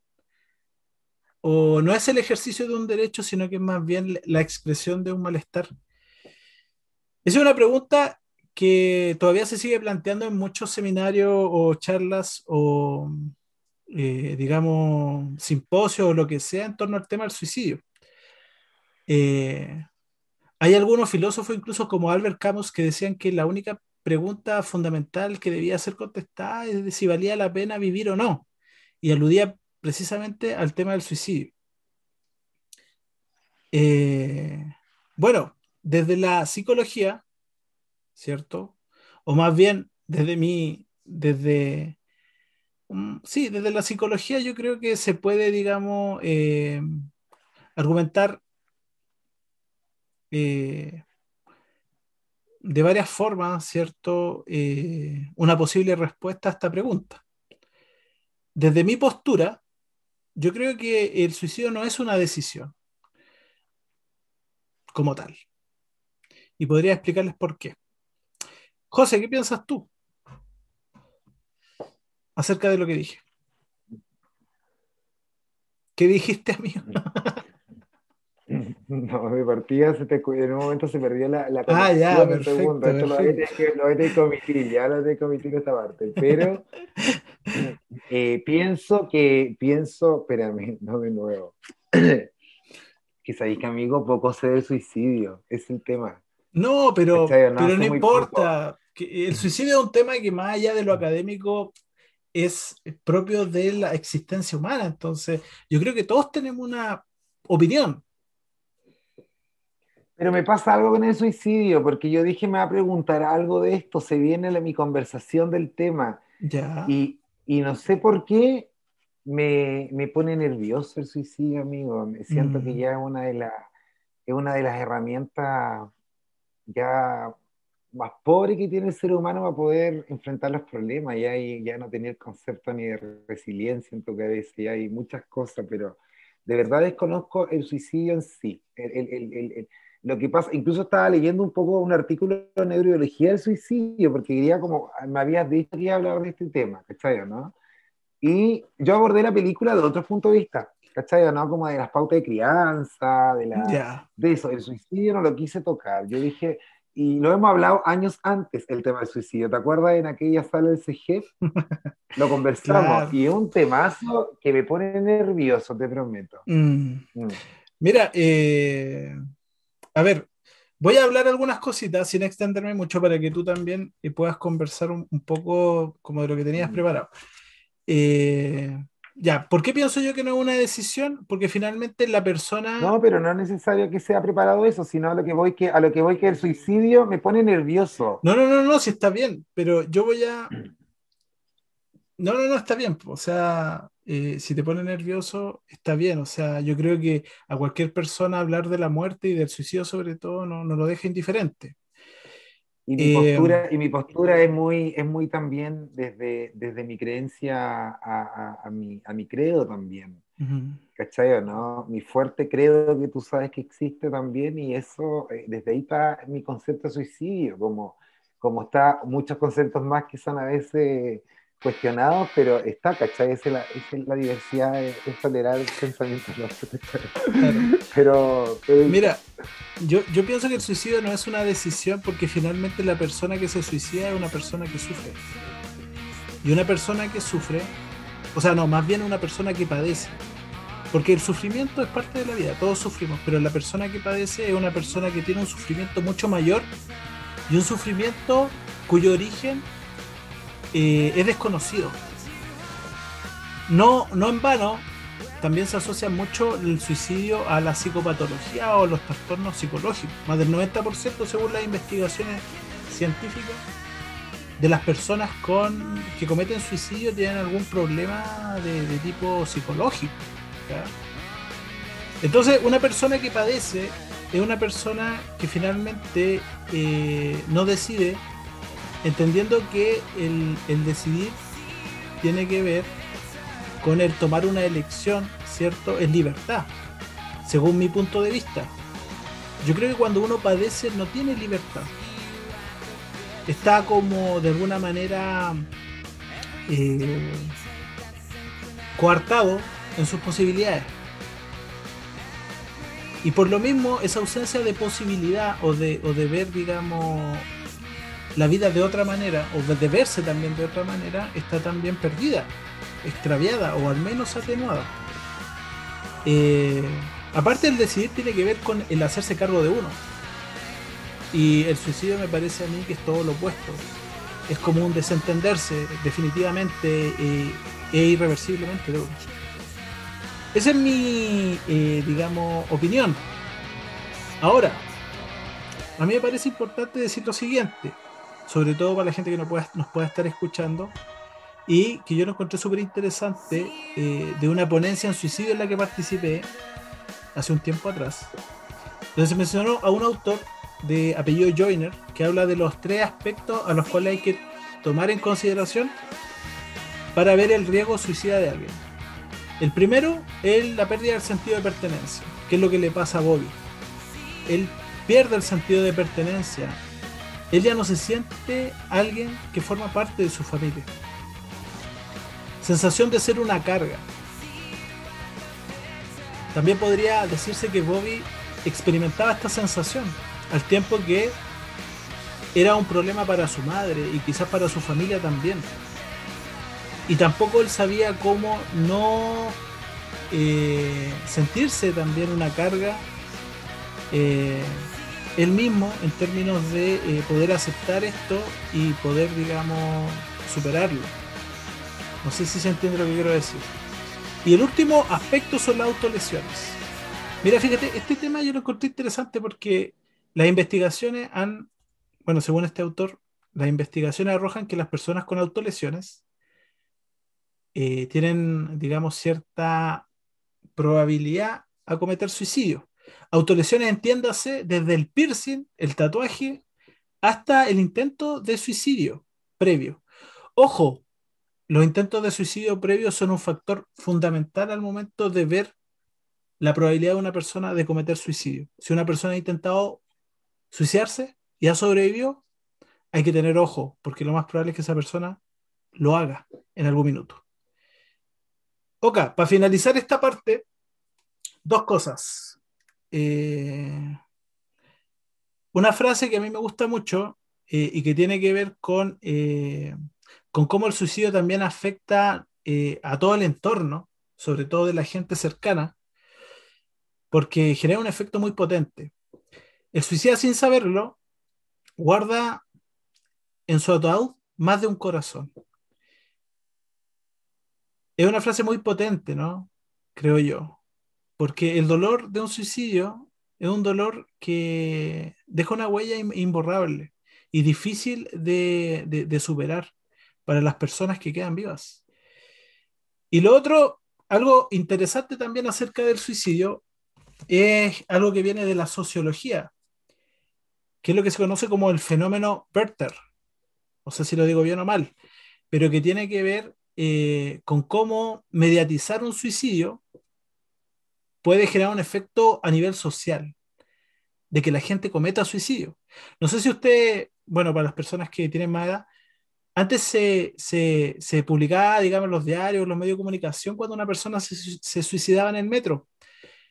¿O no es el ejercicio de un derecho, sino que es más bien la expresión de un malestar? Esa es una pregunta que todavía se sigue planteando en muchos seminarios o charlas o, eh, digamos, simposios o lo que sea en torno al tema del suicidio. Eh, hay algunos filósofos, incluso como Albert Camus, que decían que la única pregunta fundamental que debía ser contestada es si valía la pena vivir o no. Y aludía precisamente al tema del suicidio. Eh, bueno, desde la psicología, ¿cierto? O más bien desde mi, desde, mm, sí, desde la psicología yo creo que se puede, digamos, eh, argumentar eh, de varias formas, ¿cierto? Eh, una posible respuesta a esta pregunta. Desde mi postura, yo creo que el suicidio no es una decisión como tal. Y podría explicarles por qué. José, ¿qué piensas tú acerca de lo que dije? ¿Qué dijiste, amigo? No, mi partida se te, en un momento se perdió la, la ah, ya, perfecto, segundo. Esto lo voy a tener que omitir, ya lo tengo que omitir esta parte. Pero eh, pienso que, pienso, espérame, no de nuevo. que sabéis que, amigo, poco sé del suicidio, es el tema. No, pero, no, pero no importa. Que el suicidio es un tema que más allá de lo académico es propio de la existencia humana. Entonces, yo creo que todos tenemos una opinión. Pero me pasa algo con el suicidio, porque yo dije, me va a preguntar algo de esto, se viene la, mi conversación del tema. Ya. Y, y no sé por qué me, me, pone nervioso el suicidio, amigo. Me siento que mm. ya es una de, las es una de las herramientas ya más pobres que tiene el ser humano para poder enfrentar los problemas. Ya, ya no tener concepto ni de resiliencia en tu cabeza, ya hay muchas cosas, pero de verdad desconozco el suicidio en sí. El, el, el, lo que pasa, incluso estaba leyendo un poco un artículo de neurobiología del suicidio, porque quería como, me habías dicho que iba a hablar de este tema, ¿cachai? ¿no? Y yo abordé la película de otro punto de vista, ¿cachai? ¿no? Como de las pautas de crianza, de, la, de eso, el suicidio no lo quise tocar. Yo dije, y lo hemos hablado años antes, el tema del suicidio. ¿Te acuerdas en aquella sala del CG? Lo conversamos y es un temazo que me pone nervioso, te prometo. Mm. Mm. Mira, eh, a ver, voy a hablar algunas cositas sin extenderme mucho para que tú también eh, puedas conversar un, poco como de lo que tenías preparado. Eh, ya, ¿por qué pienso yo que no es una decisión? Porque finalmente la persona... No, pero no es necesario que sea preparado eso, sino a lo que voy que, a lo que, voy que el suicidio me pone nervioso. No, no, no, no, si está bien, pero yo voy a... No, no, no, está bien. O sea, eh, si te pone nervioso, está bien. O sea, yo creo que a cualquier persona hablar de la muerte y del suicidio sobre todo no, no lo deja indiferente. Y mi, postura, y mi postura es muy, es muy también desde, desde mi creencia a, a, mi, a mi credo también. ¿Cachai? ¿no? Mi fuerte credo que tú sabes que existe también y eso, eh, desde ahí está mi concepto de suicidio, como, como está muchos conceptos más que son a veces cuestionado, pero está, ¿cachai? Esa es la, es la diversidad, de tolerar pensamientos pero, pero, Mira, yo, yo pienso que el suicidio no es una decisión porque finalmente la persona que se suicida es una persona que sufre. Y una persona que sufre, o sea, no, más bien una persona que padece. Porque el sufrimiento es parte de la vida, todos sufrimos, pero la persona que padece es una persona que tiene un sufrimiento mucho mayor y un sufrimiento cuyo origen eh, es desconocido. No, no en vano, también se asocia mucho el suicidio a la psicopatología o los trastornos psicológicos. Más del 90% según las investigaciones científicas de las personas con que cometen suicidio tienen algún problema de, tipo psicológico. Entonces, una persona que padece es una persona que finalmente eh, no decide entendiendo que el, decidir tiene que ver con el tomar una elección, ¿cierto? Es libertad, según mi punto de vista. Yo creo que cuando uno padece no tiene libertad. Está como de alguna manera eh, coartado en sus posibilidades. Y por lo mismo, esa ausencia de posibilidad o de, o de ver, digamos, la vida de otra manera, o de verse también de otra manera, está también perdida, extraviada o al menos atenuada. Eh, aparte el decidir tiene que ver con el hacerse cargo de uno. Y el suicidio me parece a mí que es todo lo opuesto. Es como un desentenderse definitivamente eh, e irreversiblemente de uno. Esa es mi, eh, digamos, opinión. Ahora, a mí me parece importante decir lo siguiente sobre todo para la gente que nos pueda, nos pueda estar escuchando, y que yo lo encontré súper interesante eh, de una ponencia en suicidio en la que participé hace un tiempo atrás, donde se mencionó a un autor de apellido Joyner que habla de los tres aspectos a los cuales hay que tomar en consideración para ver el riesgo suicida de alguien. El primero es la pérdida del sentido de pertenencia, que es lo que le pasa a Bobby. Él pierde el sentido de pertenencia. Él ya no se siente alguien que forma parte de su familia. Sensación de ser una carga. También podría decirse que Bobby experimentaba esta sensación al tiempo que era un problema para su madre y quizás para su familia también. Y tampoco él sabía cómo no eh, sentirse también una carga eh, él mismo en términos de eh, poder aceptar esto y poder, digamos, superarlo. No sé si se entiende lo que quiero decir. Y el último aspecto son las autolesiones. Mira, fíjate, este tema yo lo encontré interesante porque las investigaciones han, bueno, según este autor, las investigaciones arrojan que las personas con autolesiones eh, tienen, digamos, cierta probabilidad a cometer suicidio. Autolesiones, entiéndase, desde el piercing, el tatuaje, hasta el intento de suicidio previo. Ojo, los intentos de suicidio previo son un factor fundamental al momento de ver la probabilidad de una persona de cometer suicidio. Si una persona ha intentado suicidarse y ha sobrevivido, hay que tener ojo, porque lo más probable es que esa persona lo haga en algún minuto. Ok, para finalizar esta parte, dos cosas. Eh, una frase que a mí me gusta mucho eh, y que tiene que ver con, eh, con cómo el suicidio también afecta a todo el entorno, sobre todo de la gente cercana, porque genera un efecto muy potente. El suicida sin saberlo guarda en su ataúd más de un corazón. Es una frase muy potente, ¿no? Creo yo. Porque el dolor de un suicidio es un dolor que deja una huella imborrable y difícil de, superar para las personas que quedan vivas. Y lo otro, algo interesante también acerca del suicidio, es algo que viene de la sociología que es lo que se conoce como el fenómeno Werther. No sé si lo digo bien o mal, pero que tiene que ver eh, con cómo mediatizar un suicidio puede generar un efecto a nivel social, de que la gente cometa suicidio. No sé si usted, bueno, para las personas que tienen más edad, antes se, se, se publicaba, digamos, los diarios, en los medios de comunicación, cuando una persona se, se suicidaba en el metro.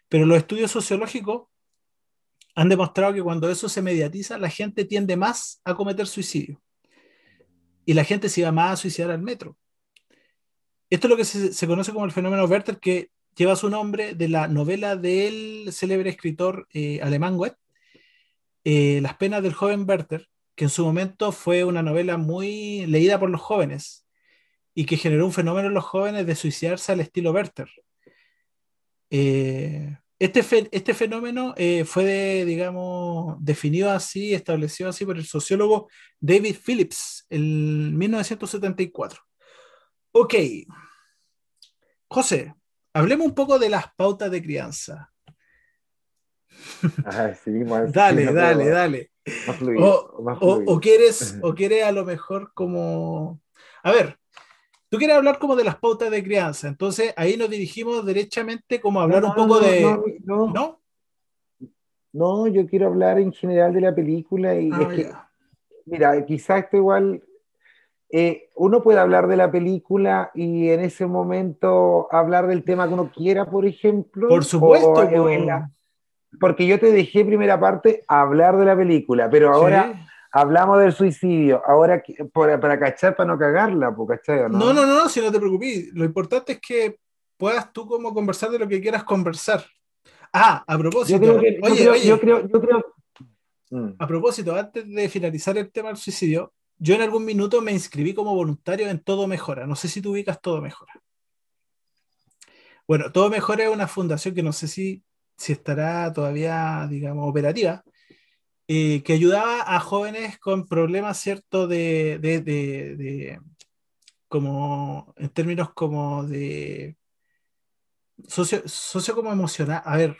Pero los estudios sociológicos han demostrado que cuando eso se mediatiza, la gente tiende más a cometer suicidio. Y la gente se va más a suicidar al metro. Esto es lo que se, conoce como el fenómeno Werther, que lleva su nombre de la novela del célebre escritor eh, alemán Goethe, eh, Las penas del joven Werther, que en su momento fue una novela muy leída por los jóvenes y que generó un fenómeno en los jóvenes de suicidarse al estilo Werther. Eh, este, este fenómeno fue, digamos, definido así, establecido así por el sociólogo David Phillips en 1974. Ok. José, hablemos un poco de las pautas de crianza. Ah, sí, dale, dale, dale. o, quieres, o quieres a lo mejor como... A ver, Tú quieres hablar como de las pautas de crianza, entonces ahí nos dirigimos derechamente como a hablar un poco de... No, no, yo quiero hablar en general de la película y ah, es que, mira, quizás esto igual, eh, uno puede hablar de la película y en ese momento hablar del tema que uno quiera, por ejemplo. Por supuesto. porque yo te dejé primera parte hablar de la película, pero ahora hablamos del suicidio, ahora para, para cachar, para no cagarla, ¿cachai? ¿no? no, no, no, si no te preocupes. Lo importante es que puedas tú como conversar de lo que quieras conversar. Ah, a propósito. oye, yo creo, yo creo, mm. A propósito, antes de finalizar el tema del suicidio, yo en algún minuto me inscribí como voluntario en Todo Mejora. No sé si tú ubicas Todo Mejora. Bueno, Todo Mejora es una fundación que no sé si, si estará todavía, digamos, operativa, eh, que ayudaba a jóvenes con problemas, ¿cierto? De, de, de, como, en términos como de socio, socio como emocional. A ver,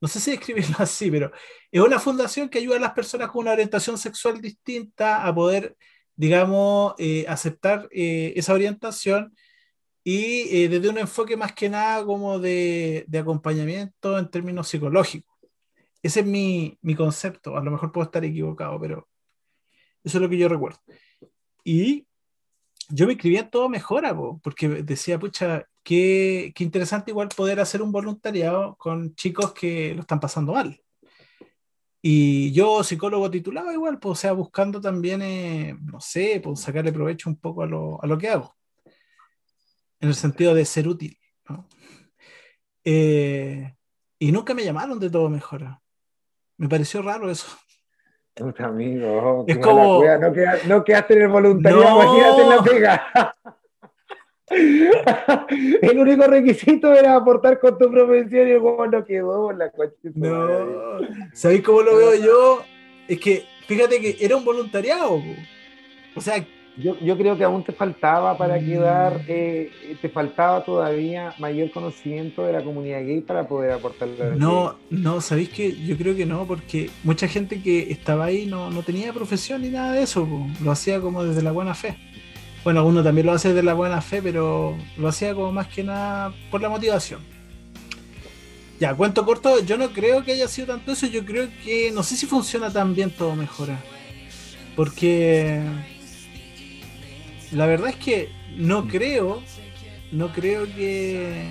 no sé si describirlo así, pero es una fundación que ayuda a las personas con una orientación sexual distinta a poder, digamos, eh, aceptar eh, esa orientación y desde un enfoque más que nada como de, de acompañamiento en términos psicológicos. Ese es mi, mi, concepto. A lo mejor puedo estar equivocado, pero eso es lo que yo recuerdo. Y yo me escribía todo mejora, porque decía, pucha, qué, qué, interesante igual poder hacer un voluntariado con chicos que lo están pasando mal. Y yo, psicólogo titulado igual, pues, o sea, buscando también, eh, no sé, pues, sacarle provecho un poco a lo, a lo, que hago, en el sentido de ser útil. ¿no? Eh, y nunca me llamaron de todo mejora. Me pareció raro eso. amigo, es como. no, quedaste, no, quedaste en el voluntariado, imagínate en la pega. el único requisito era aportar con tu profesión y el no quedó la No, ¿sabéis cómo lo veo yo? Es que, fíjate que era un voluntariado. O sea, yo, yo, creo que aún te faltaba para mm. quedar, eh, te faltaba todavía mayor conocimiento de la comunidad gay para poder aportar la No, no, sabéis que yo creo que no, porque mucha gente que estaba ahí no, no tenía profesión ni nada de eso, lo hacía como desde la buena fe. Bueno, uno también lo hace desde la buena fe, pero lo hacía como más que nada por la motivación. Ya, cuento corto, yo no creo que haya sido tanto eso, yo creo que no sé si funciona tan bien todo mejora. Porque la verdad es que no creo, no creo que,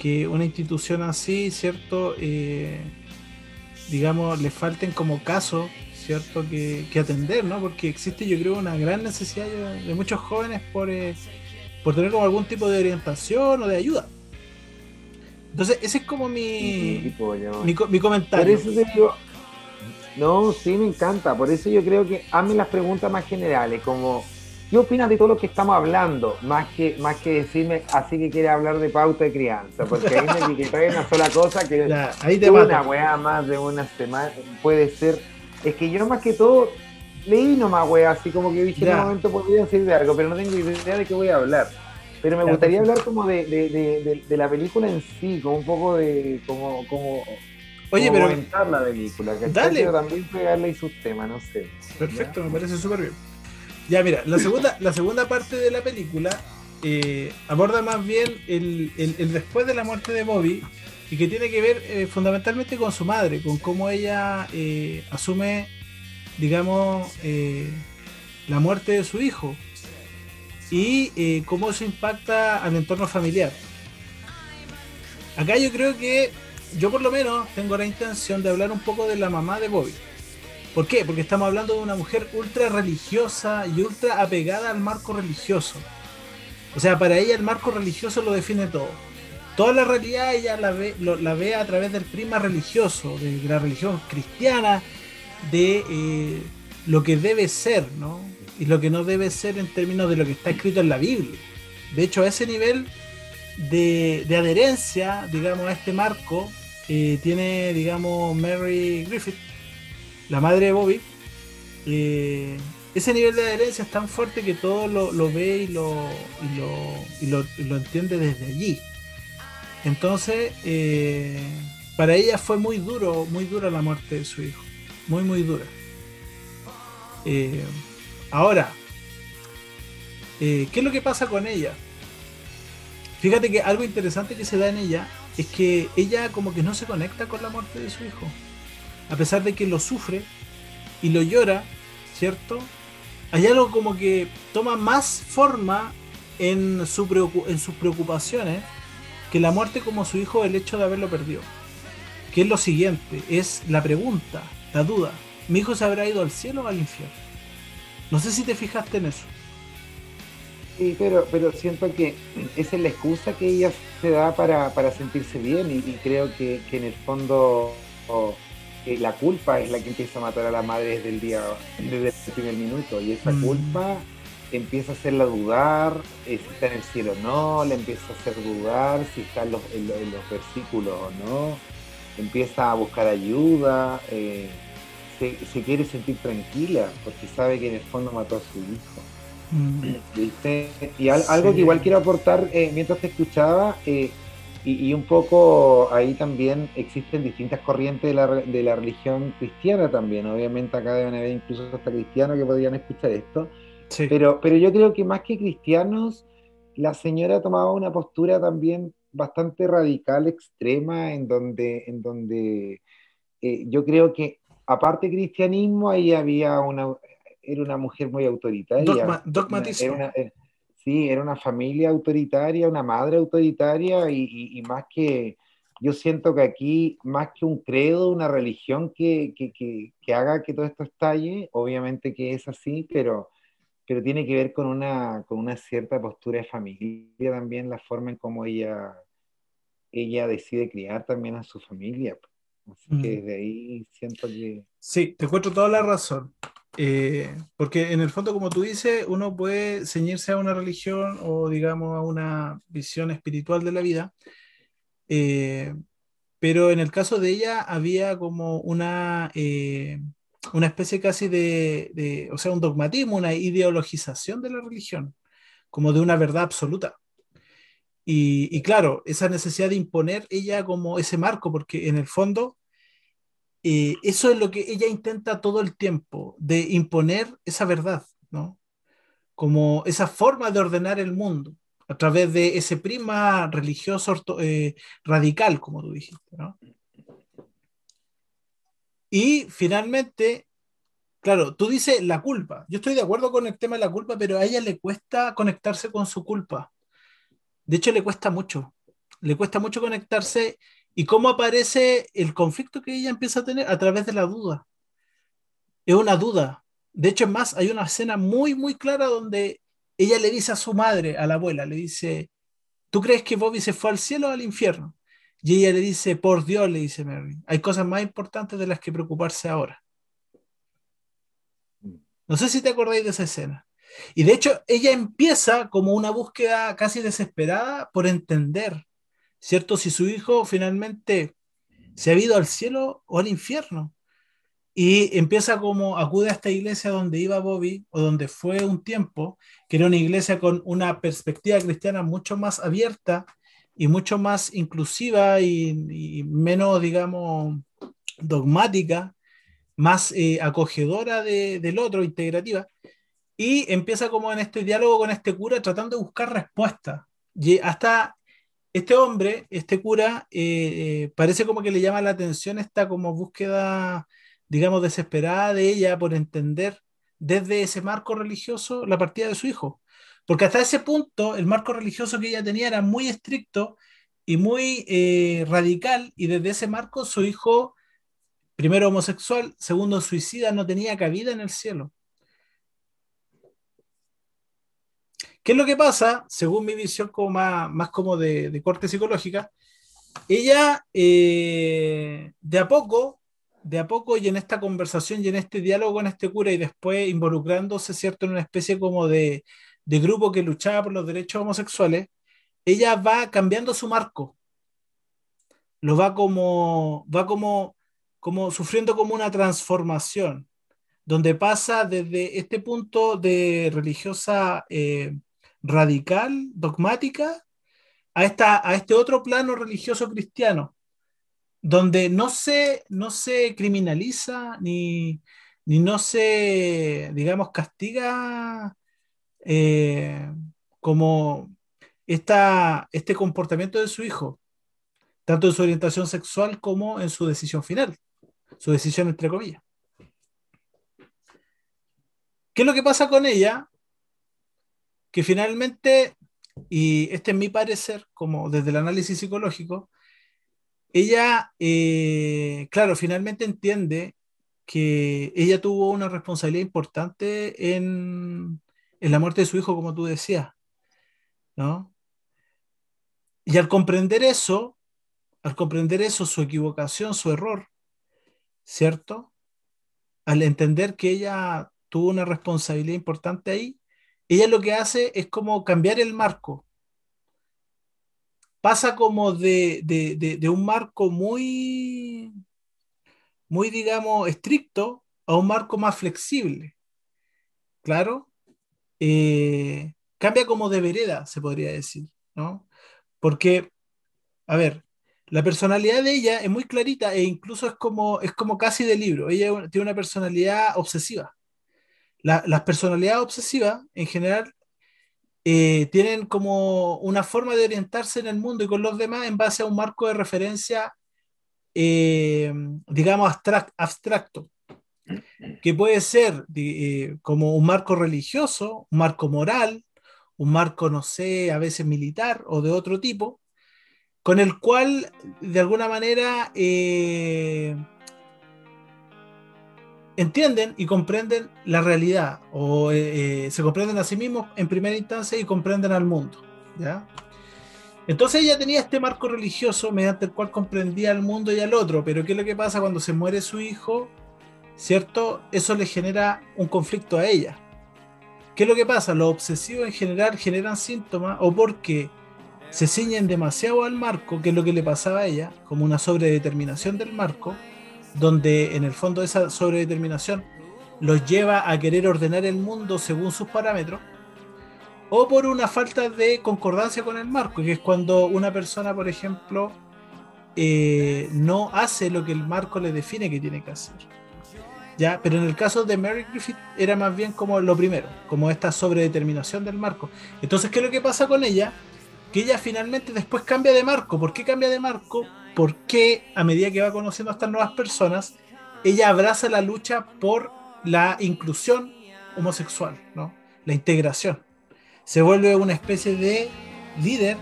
que una institución así, ¿cierto? Eh, digamos, le falten como casos, ¿cierto? Que, atender, ¿no? Porque existe, yo creo, una gran necesidad de muchos jóvenes por, eh, por tener como algún tipo de orientación o de ayuda. Entonces, ese es como mi, mi, mi, comentario. Por eso digo, no, sí, me encanta. Por eso yo creo que hazme las preguntas más generales, como ¿Qué opinas de todo lo que estamos hablando? Más que, más que decirme, así que quiere hablar de pauta de crianza, porque ahí me etiqueté una sola cosa que ya, ahí te una weá más de una semana puede ser. Es que yo más que todo leí nomás weá, así como que dije en un momento podría decir de algo, pero no tengo idea de qué voy a hablar. Pero me gustaría hablar como de, de, de, de, la película en sí, como un poco de como, como Oye, pero. la película, que Dale. también pegarle y sus temas, no sé. Perfecto, me parece súper bien. Ya, mira, la segunda, la segunda parte de la película eh, aborda más bien el, después de la muerte de Bobby y que tiene que ver eh, fundamentalmente con su madre, con cómo ella eh, asume, digamos, la muerte de su hijo y cómo eso impacta al entorno familiar. Acá yo creo que yo por lo menos tengo la intención de hablar un poco de la mamá de Bobby. ¿Por qué? Porque estamos hablando de una mujer ultra religiosa y ultra apegada al marco religioso. O sea, para ella el marco religioso lo define todo. Toda la realidad ella la ve, la ve a través del prisma religioso, de la religión cristiana, de eh, lo que debe ser, ¿no? Y lo que no debe ser en términos de lo que está escrito en la Biblia. De hecho, a ese nivel de, adherencia, digamos, a este marco, eh, tiene, digamos, Mary Griffith, la madre de Bobby, eh, ese nivel de adherencia es tan fuerte que todo lo, ve y lo, y lo, lo, entiende desde allí. Entonces, eh, para ella fue muy duro, muy dura la muerte de su hijo. Muy, muy dura. Eh, ahora, ¿qué es lo que pasa con ella? Fíjate que algo interesante que se da en ella es que ella como que no se conecta con la muerte de su hijo a pesar de que lo sufre y lo llora, ¿cierto? Hay algo como que toma más forma en, su en sus preocupaciones que la muerte como su hijo, el hecho de haberlo perdido. Que es lo siguiente, es la pregunta, la duda. ¿Mi hijo se habrá ido al cielo o al infierno? No sé si te fijaste en eso. Sí, pero, pero siento que esa es la excusa que ella se da para, sentirse bien y, creo que, en el fondo la culpa es la que empieza a matar a la madre desde el día, desde el primer minuto. Y esa mm. culpa empieza a hacerla dudar eh, si está en el cielo o no, le empieza a hacer dudar si está en los, versículos o no, empieza a buscar ayuda, eh, se, quiere sentir tranquila porque sabe que en el fondo mató a su hijo. Mm. Y algo que igual quiero aportar eh, mientras te escuchaba, y, un poco ahí también existen distintas corrientes de la, de la, religión cristiana también. Obviamente acá deben haber incluso hasta cristianos que podrían escuchar esto. Pero, pero yo creo que más que cristianos, la señora tomaba una postura también bastante radical, extrema, en donde, en donde eh, yo creo que aparte cristianismo, ahí había una, era una mujer muy autoritaria. dogmatismo. Eh, sí, era una familia autoritaria, una madre autoritaria y, más que, yo siento que aquí, más que un credo, una religión que, que, que, haga que todo esto estalle, obviamente que es así, pero, pero tiene que ver con una, con una cierta postura de familia también, la forma en cómo ella, ella decide criar también a su familia. Así que desde ahí siento que... Sí, te encuentro toda la razón. Eh, porque en el fondo, como tú dices, uno puede ceñirse a una religión o, digamos, a una visión espiritual de la vida, eh, pero en el caso de ella había como una, eh, una especie casi de, o sea, un dogmatismo, una ideologización de la religión, como de una verdad absoluta. Y, y, claro, esa necesidad de imponer ella como ese marco, porque en el fondo eh, eso es lo que ella intenta todo el tiempo, de imponer esa verdad, ¿no? Como esa forma de ordenar el mundo a través de ese prisma religioso eh, radical, como tú dijiste, ¿no? Y finalmente, claro, tú dices la culpa. Yo estoy de acuerdo con el tema de la culpa, pero a ella le cuesta conectarse con su culpa. De hecho, le cuesta mucho. Le cuesta mucho conectarse y cómo aparece el conflicto que ella empieza a tener a través de la duda. Es una duda. De hecho, es más, hay una escena muy, muy clara donde ella le dice a su madre, a la abuela, le dice, ¿tú crees que Bobby se fue al cielo o al infierno? Y ella le dice, por Dios, le dice Mary, hay cosas más importantes de las que preocuparse ahora. No sé si te acordáis de esa escena. Y de hecho, ella empieza como una búsqueda casi desesperada por entender ¿cierto? Si su hijo finalmente se ha ido al cielo o al infierno. Y empieza como acude a esta iglesia donde iba Bobby o donde fue un tiempo, que era una iglesia con una perspectiva cristiana mucho más abierta y mucho más inclusiva y, menos, digamos, dogmática, más eh, acogedora del otro, integrativa. Y empieza como en este diálogo con este cura tratando de buscar respuestas. Y hasta este hombre, este cura, eh, eh, parece como que le llama la atención esta como búsqueda, digamos, desesperada de ella por entender desde ese marco religioso la partida de su hijo. Porque hasta ese punto el marco religioso que ella tenía era muy estricto y muy eh, radical y desde ese marco su hijo, primero homosexual, segundo suicida, no tenía cabida en el cielo. ¿Qué es lo que pasa? Según mi visión como más, como de, corte psicológica, ella eh, de a poco, de a poco y en esta conversación y en este diálogo con este cura y después involucrándose, ¿cierto?, en una especie como de, de grupo que luchaba por los derechos homosexuales, ella va cambiando su marco. Lo va como, va como, como sufriendo como una transformación, donde pasa desde este punto de religiosa eh, radical, dogmática, a, esta, a este otro plano religioso cristiano, donde no se, no se criminaliza ni, ni no se, digamos, castiga eh, como esta, este comportamiento de su hijo, tanto en su orientación sexual como en su decisión final, su decisión entre comillas. ¿Qué es lo que pasa con ella? que finalmente, y este es mi parecer, como desde el análisis psicológico, ella, eh, claro, finalmente entiende que ella tuvo una responsabilidad importante en, en la muerte de su hijo, como tú decías, ¿no? Y al comprender eso, al comprender eso, su equivocación, su error, ¿cierto? Al entender que ella tuvo una responsabilidad importante ahí, ella lo que hace es como cambiar el marco. Pasa como de, un marco muy, muy, digamos, estricto a un marco más flexible. Claro, eh, cambia como de vereda, se podría decir, ¿no? Porque, a ver, la personalidad de ella es muy clarita e incluso es como, es como casi de libro. Ella tiene una personalidad obsesiva. las personalidades obsesivas, en general, eh, tienen como una forma de orientarse en el mundo y con los demás en base a un marco de referencia, eh, digamos, abstracto, que puede ser eh, como un marco religioso, un marco moral, un marco, no sé, a veces militar o de otro tipo, con el cual de alguna manera entienden y comprenden la realidad o eh, eh, se comprenden a sí mismos en primera instancia y comprenden al mundo. ¿ya? Entonces ella tenía este marco religioso mediante el cual comprendía al mundo y al otro, pero ¿qué es lo que pasa cuando se muere su hijo? ¿Cierto? Eso le genera un conflicto a ella. ¿Qué es lo que pasa? Los obsesivos en general generan síntomas o porque se ciñen demasiado al marco, que es lo que le pasaba a ella, como una sobredeterminación del marco, donde en el fondo esa sobredeterminación los lleva a querer ordenar el mundo según sus parámetros, o por una falta de concordancia con el marco, que es cuando una persona, por ejemplo, eh, no hace lo que el marco le define que tiene que hacer. ¿Ya? Pero en el caso de Mary Griffith era más bien como lo primero, como esta sobredeterminación del marco. Entonces, ¿qué es lo que pasa con ella? Que ella finalmente después cambia de marco. ¿Por qué cambia de marco? porque a medida que va conociendo a estas nuevas personas, ella abraza la lucha por la inclusión homosexual, ¿no? la integración. Se vuelve una especie de líder,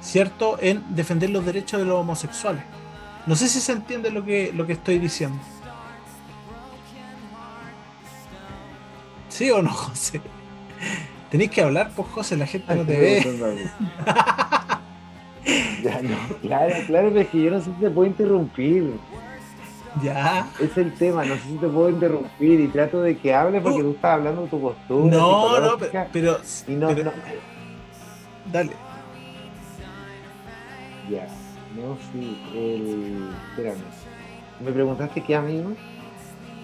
¿cierto?, en defender los derechos de los homosexuales. No sé si se entiende lo que, lo que estoy diciendo. ¿Sí o no, José? Tenéis que hablar, pues José, la gente no te ve. Ya, no, claro, claro, pero es que yo no sé si te puedo interrumpir. Ya. Es el tema, no sé si te puedo interrumpir y trato de que hables porque tú estás hablando de tu postura. No, no, pero. y no, no. Dale. Ya, no, sí, el. Espérame. ¿Me preguntaste qué amigo?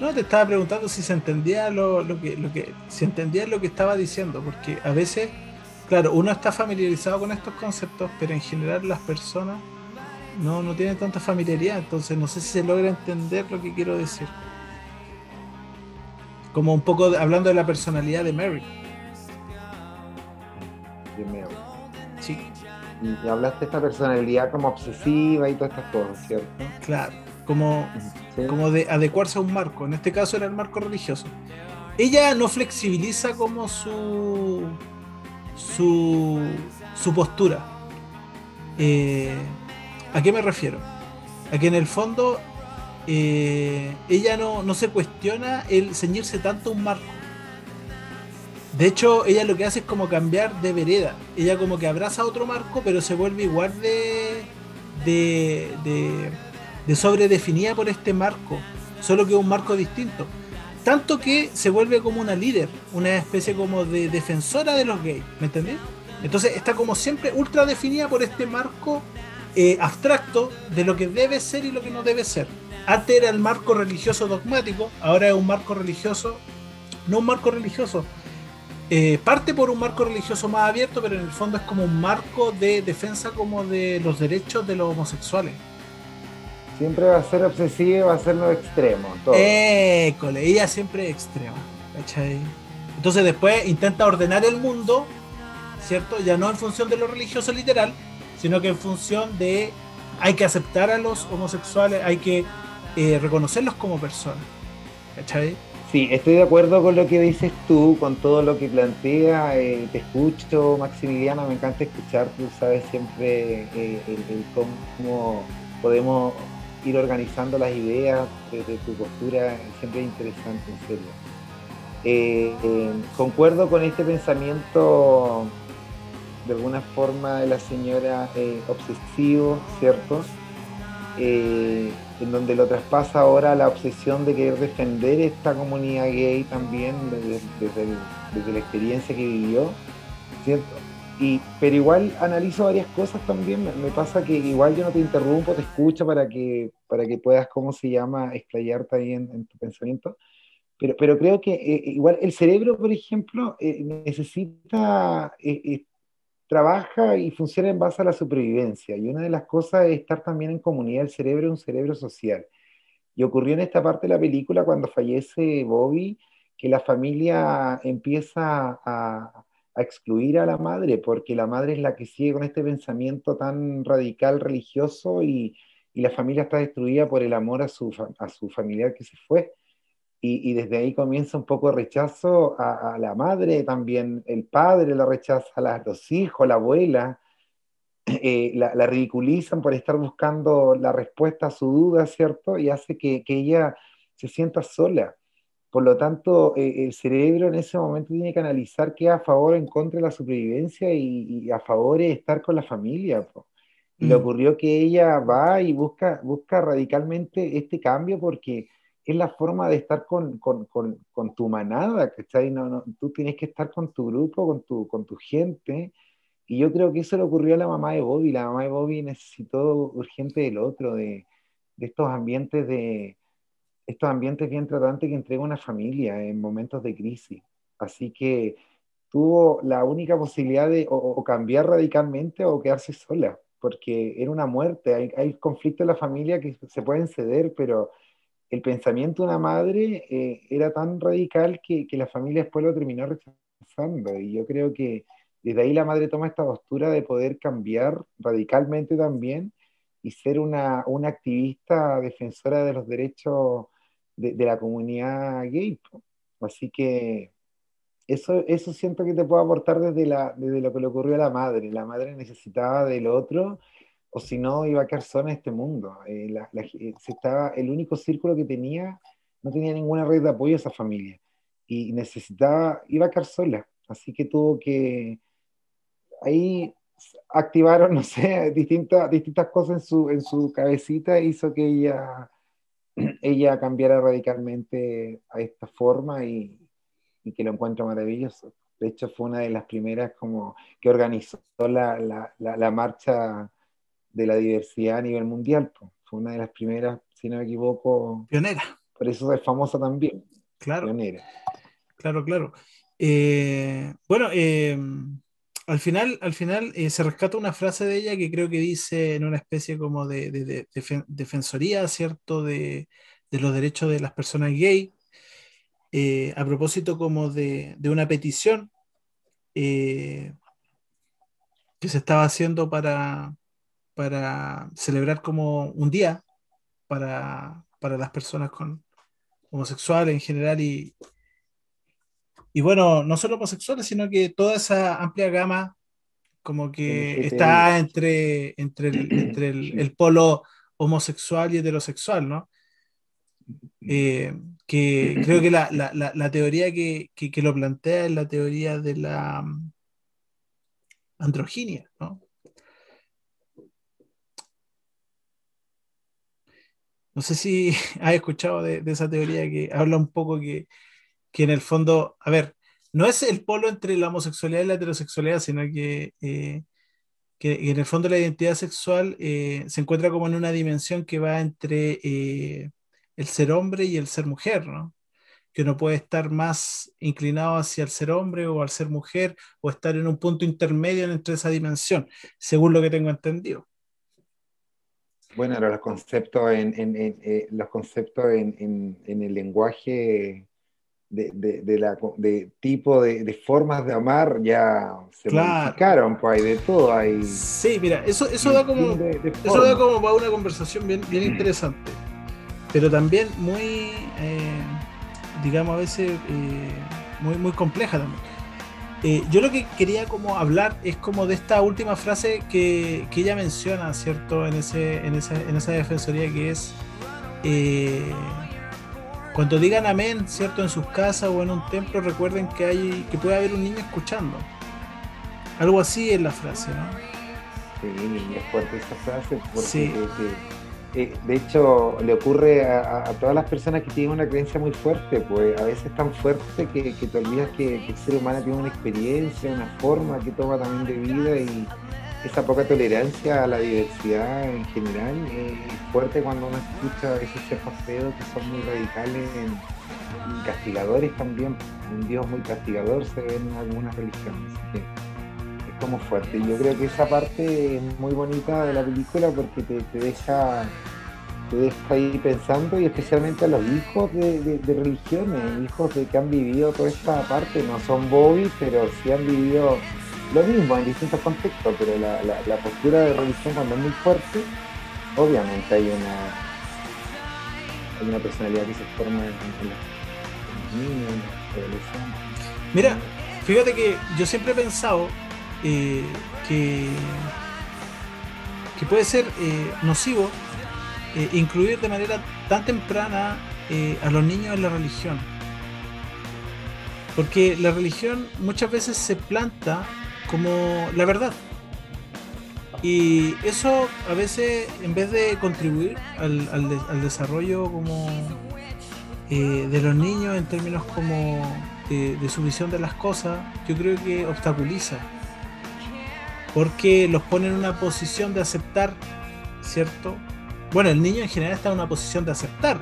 No, te estaba preguntando si se entendía lo, lo, que, lo que. Si entendía lo que estaba diciendo, porque a veces claro, uno está familiarizado con estos conceptos, pero en general las personas no, no tienen tanta familiaridad, entonces no sé si se logra entender lo que quiero decir. Como un poco hablando de la personalidad de Mary. De Mary. Sí. Y hablaste de esta personalidad como obsesiva y todas estas cosas, ¿cierto? Claro, como, como de adecuarse a un marco. En este caso era el marco religioso. Ella no flexibiliza como su su, su postura. Eh, ¿A qué me refiero? A que en el fondo eh, ella no, no, se cuestiona el ceñirse tanto un marco. De hecho, ella lo que hace es como cambiar de vereda. Ella como que abraza otro marco, pero se vuelve igual de, de, de, de sobredefinida por este marco, solo que es un marco distinto. Tanto que se vuelve como una líder, una especie como de defensora de los gays, ¿me entendés? Entonces está como siempre ultra definida por este marco eh, abstracto de lo que debe ser y lo que no debe ser. Antes era el marco religioso dogmático, ahora es un marco religioso, no un marco religioso, eh, parte por un marco religioso más abierto, pero en el fondo es como un marco de defensa como de los derechos de los homosexuales. Siempre va a ser obsesiva y va a ser lo extremo. École, ella siempre es extrema. Entonces después intenta ordenar el mundo, ¿cierto? Ya no en función de lo religioso literal, sino que en función de hay que aceptar a los homosexuales, hay que eh, reconocerlos como personas. ¿Cachai? Sí, estoy de acuerdo con lo que dices tú, con todo lo que plantea. Eh, te escucho, Maximiliano, me encanta escuchar. Tú sabes siempre eh, el, cómo podemos ir organizando las ideas de, tu postura siempre es interesante, en serio. Eh, eh, concuerdo con este pensamiento de alguna forma de la señora eh, obsesivo, ¿cierto? en donde lo traspasa ahora la obsesión de querer defender esta comunidad gay también desde, desde la experiencia que vivió, ¿cierto? Pero igual analizo varias cosas también. Me, pasa que igual yo no te interrumpo, te escucho para que, para que puedas, ¿cómo se llama?, explayarte ahí en, tu pensamiento. Pero, pero creo que eh, igual el cerebro, por ejemplo, eh, necesita, eh, trabaja y funciona en base a la supervivencia. Y una de las cosas es estar también en comunidad. El cerebro es un cerebro social. Y ocurrió en esta parte de la película cuando fallece Bobby, que la familia empieza a, a excluir a la madre, porque la madre es la que sigue con este pensamiento tan radical religioso y, y la familia está destruida por el amor a su, a su familiar que se fue. Y, y, desde ahí comienza un poco de rechazo a, a, la madre, también el padre la rechaza, a los hijos, la abuela, eh, la, la, ridiculizan por estar buscando la respuesta a su duda, ¿cierto? Y hace que, que ella se sienta sola. Por lo tanto, eh, el cerebro en ese momento tiene que analizar qué a favor o en contra de la supervivencia y, y a favor es estar con la familia. Po. Y mm. le ocurrió que ella va y busca, busca radicalmente este cambio porque es la forma de estar con, con, con, con tu manada, ¿cachai? No, no, tú tienes que estar con tu grupo, con tu, con tu gente. Y yo creo que eso le ocurrió a la mamá de Bobby. La mamá de Bobby necesitó urgente del otro, de, de estos ambientes de estos ambientes bien tratantes que entrega una familia en momentos de crisis. Así que tuvo la única posibilidad de o, o cambiar radicalmente o quedarse sola, porque era una muerte. Hay, hay conflictos en la familia que se pueden ceder, pero el pensamiento de una madre eh, era tan radical que, que, la familia después lo terminó rechazando. Y yo creo que desde ahí la madre toma esta postura de poder cambiar radicalmente también y ser una, una activista defensora de los derechos de, la comunidad gay. Así que eso, eso siento que te puedo aportar desde, la, desde lo que le ocurrió a la madre. La madre necesitaba del otro o si no iba a quedar sola en este mundo. Eh, eh, se estaba, el único círculo que tenía, no tenía ninguna red de apoyo a esa familia y necesitaba, iba a quedar sola, así que tuvo que, ahí activaron, no sé, distintas, distintas cosas en su, en su cabecita, hizo que ella, ella cambiara radicalmente a esta forma y, y que lo encuentro maravilloso. De hecho, fue una de las primeras como que organizó la, la, la, la marcha de la diversidad a nivel mundial. Pues. Fue una de las primeras, si no me equivoco. Pionera. Por eso es famosa también. Claro. Pionera. Claro, claro. Eh, bueno, eh, al final, al final eh, se rescata una frase de ella que creo que dice en una especie como de, de, de, de defensoría, ¿cierto?, de, los derechos de las personas gay, eh, a propósito como de, una petición eh, que se estaba haciendo para, para celebrar como un día para, para las personas con homosexuales en general y, y bueno, no solo homosexuales, sino que toda esa amplia gama como que está entre, entre, el, entre el, el, polo homosexual y heterosexual, ¿no? Eh, que creo que la, la, la, la teoría que, que, que, lo plantea es la teoría de la mm, androginia, ¿no? No sé si has escuchado de, de, esa teoría que habla un poco que, que, en el fondo, a ver, no es el polo entre la homosexualidad y la heterosexualidad, sino que, eh, que en el fondo la identidad sexual eh, se encuentra como en una dimensión que va entre eh, el ser hombre y el ser mujer, ¿no? Que uno puede estar más inclinado hacia el ser hombre o al ser mujer o estar en un punto intermedio entre esa dimensión, según lo que tengo entendido. Bueno, los conceptos en, en, en los conceptos en, el lenguaje de, de, de, la, de tipo de, de, formas de amar ya se claro. modificaron, pues hay de todo. Hay sí, mira, eso, eso, da como, eso da como para una conversación bien, bien interesante, pero también muy, eh, digamos, a veces eh, muy, muy compleja también. Eh, yo lo que quería como hablar es como de esta última frase que, que ella menciona, ¿cierto? En, ese, en, esa, en esa defensoría que es, eh, cuando digan amén, ¿cierto? En sus casas o en un templo, recuerden que, hay, que puede haber un niño escuchando. Algo así es la frase, ¿no? Sí, es fuerte esa frase porque... Sí. Eh, de hecho, le ocurre a, a, todas las personas que tienen una creencia muy fuerte, pues a veces tan fuerte que, que te olvidas que, que, el ser humano tiene una experiencia, una forma que toma también de vida y esa poca tolerancia a la diversidad en general es fuerte cuando uno escucha esos jefes feos que son muy radicales y castigadores también. Un Dios muy castigador se ve en algunas religiones. es como fuerte. Yo creo que esa parte es muy bonita de la película porque te, deja te deja ahí pensando y especialmente a los hijos de, religiones, hijos de que han vivido toda esta parte, no son Bobby, pero sí han vivido lo mismo en distintos contextos, pero la, la, postura de religión cuando es muy fuerte, obviamente hay una hay una personalidad que se forma en, los niños, en los adolescentes. Mira, fíjate que yo siempre he pensado eh, que, que puede ser eh, nocivo eh, incluir de manera tan temprana a los niños en la religión. Porque la religión muchas veces se planta como la verdad. Y eso a veces, en vez de contribuir al, al, desarrollo como eh, de los niños en términos como de, su visión de las cosas, yo creo que obstaculiza. Porque los pone en una posición de aceptar, ¿cierto? Bueno, el niño en general está en una posición de aceptar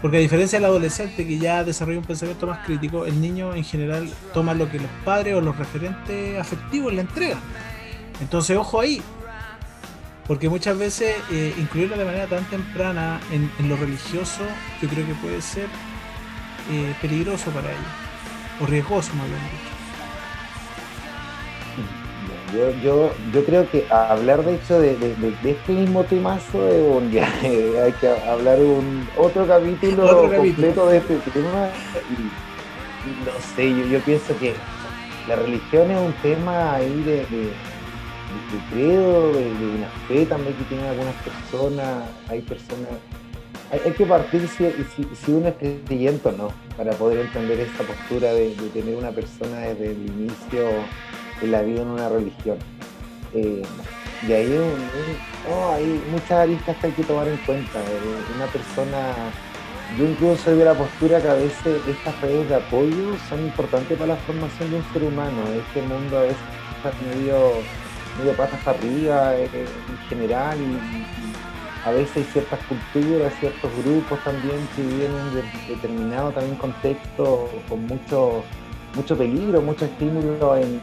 porque a diferencia del adolescente que ya desarrolla un pensamiento más crítico, el niño en general toma lo que los padres o los referentes afectivos le entregan. Entonces, ojo ahí, porque muchas veces eh, incluirlo de manera tan temprana en, lo religioso, yo creo que puede ser eh, peligroso para ellos, o riesgoso, más bien dicho. Yo, yo, yo creo que hablar de hecho de, este mismo temazo de un hay que hablar un otro capítulo completo de este tema y, no sé, yo, yo, pienso que la religión es un tema ahí de, de, credo, de, una fe también que tienen algunas personas, hay personas, hay, que partir si, si, uno es creyente o no, para poder entender esta postura de tener una persona desde el inicio la vida en una religión. Eh, y ahí oh, hay muchas aristas que hay que tomar en cuenta. Eh, una persona, yo incluso soy de la postura que a veces estas redes de apoyo son importantes para la formación de un ser humano. Este mundo a veces está medio, medio patas arriba eh, en general y, a veces hay ciertas culturas, ciertos grupos también que viven en determinado también contexto con muchos mucho peligro, mucho estímulo en,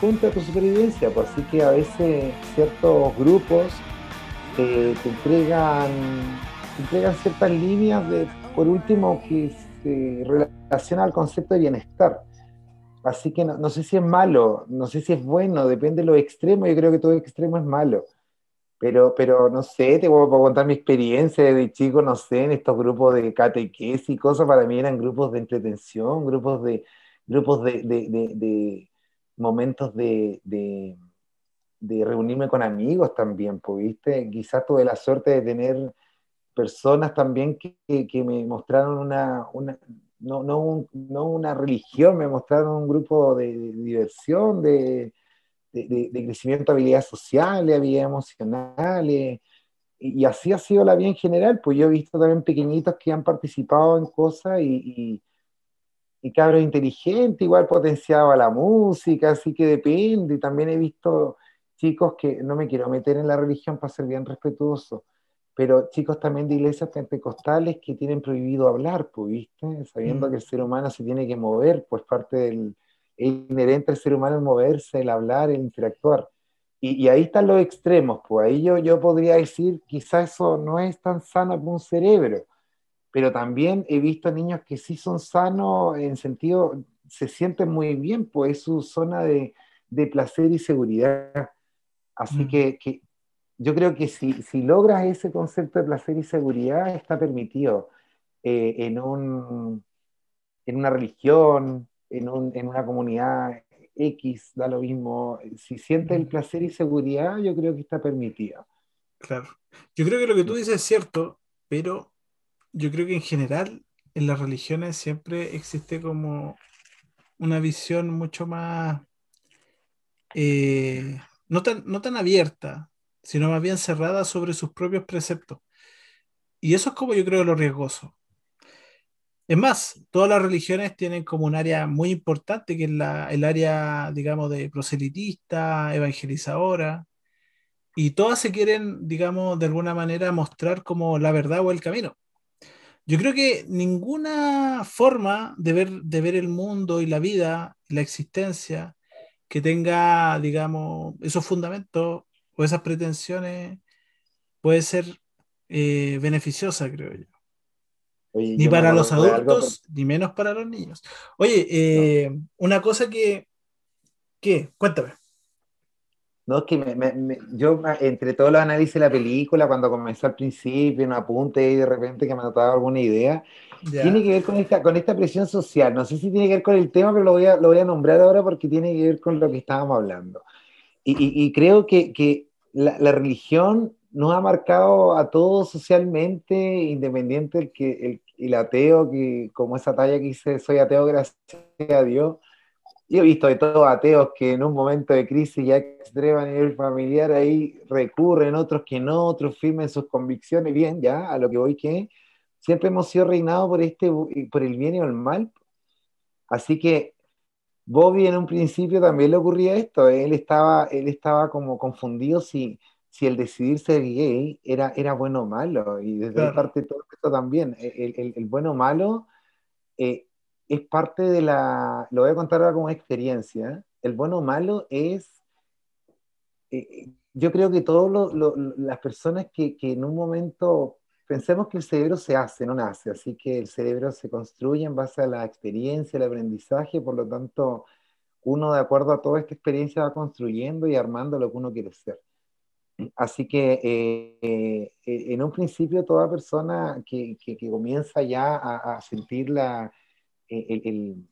contra de tu supervivencia. Pues, así que a veces ciertos grupos te, entregan, entregan ciertas líneas de, por último, que se relacionan al concepto de bienestar. Así que no, sé si es malo, no sé si es bueno, depende de lo extremo, yo creo que todo extremo es malo. Pero, pero no sé, te voy a contar mi experiencia de chico, no sé, en estos grupos de catequesis y cosas, para mí eran grupos de entretención, grupos de, grupos de, momentos de, reunirme con amigos también, pues, ¿viste? Quizás tuve la suerte de tener personas también que, me mostraron una, no, no, no, una religión, me mostraron un grupo de, diversión, de, crecimiento de habilidades sociales, habilidades emocionales, y, así ha sido la vida en general, pues yo he visto también pequeñitos que han participado en cosas y y cabros inteligentes, igual potenciado a la música, así que depende. Y también he visto chicos que no me quiero meter en la religión para ser bien respetuoso, pero chicos también de iglesias pentecostales que tienen prohibido hablar, pues, ¿viste? Sabiendo mm. que el ser humano se tiene que mover, pues parte del inherente al ser humano el moverse, el hablar, el interactuar. Y, y, ahí están los extremos, pues ahí yo, yo podría decir, quizás eso no es tan sano como un cerebro, pero también he visto niños que sí son sanos en sentido, se sienten muy bien, pues es su zona de, de placer y seguridad. Así mm. que, que, yo creo que si, si, logras ese concepto de placer y seguridad, está permitido eh, en, un, en una religión, en, un, en una comunidad X, da lo mismo. Si sientes el mm. placer y seguridad, yo creo que está permitido. Claro. Yo creo que lo que tú dices es cierto, pero yo creo que en general en las religiones siempre existe como una visión mucho más, eh, no, tan, no tan abierta, sino más bien cerrada sobre sus propios preceptos. Y eso es como yo creo lo riesgoso. Es más, todas las religiones tienen como un área muy importante, que es la, el área, digamos, de proselitista, evangelizadora, y todas se quieren, digamos, de alguna manera mostrar como la verdad o el camino. Yo creo que ninguna forma de ver, de ver el mundo y la vida, la existencia, que tenga, digamos, esos fundamentos o esas pretensiones puede ser eh, beneficiosa, creo yo. ni para los adultos, ni menos para los niños. Oye, eh, una cosa que, ¿qué? Cuéntame. No, es que yo entre todos los análisis de la película, cuando comenzó al principio, un apunte y de repente que me notaba alguna idea, tiene que ver con esta, con esta presión social. No sé si tiene que ver con el tema, pero lo voy a, lo voy a nombrar ahora porque tiene que ver con lo que estábamos hablando. Y, y, creo que, que la, la, religión nos ha marcado a todos socialmente, independiente el, que, el, el ateo, que como esa talla que dice, soy ateo gracias a Dios yo he visto de todos ateos que en un momento de crisis ya extrema a nivel familiar ahí recurren, otros que no, otros firmen sus convicciones, bien, ya, a lo que voy que siempre hemos sido reinados por, este, por el bien y el mal. Así que Bobby en un principio también le ocurría esto, él estaba, él estaba como confundido si, si el decidir ser gay era, era bueno o malo, y desde parte de todo esto también, el, el, el bueno o malo... Eh, es parte de la, lo voy a contar ahora como experiencia, el bueno o malo es, eh, yo creo que todas las personas que, que, en un momento, pensemos que el cerebro se hace, no nace, así que el cerebro se construye en base a la experiencia, el aprendizaje, por lo tanto, uno de acuerdo a toda esta experiencia va construyendo y armando lo que uno quiere ser. Así que eh, eh, en un principio toda persona que, que, comienza ya a sentir la, el,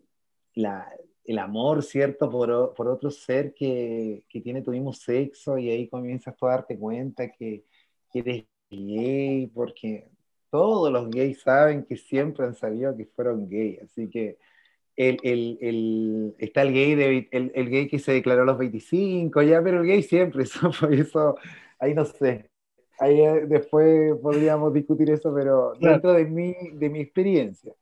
el, amor, ¿cierto?, por, por otro ser que, que, tiene tu mismo sexo y ahí comienzas tú a darte cuenta que, eres gay, porque todos los gays saben que siempre han sabido que fueron gay, así que el, el, el, está el gay, de, el, el, gay que se declaró a los 25, ya, pero el gay siempre, eso, eso ahí no sé. Ahí eh, después podríamos discutir eso, pero dentro de mi, de mi experiencia.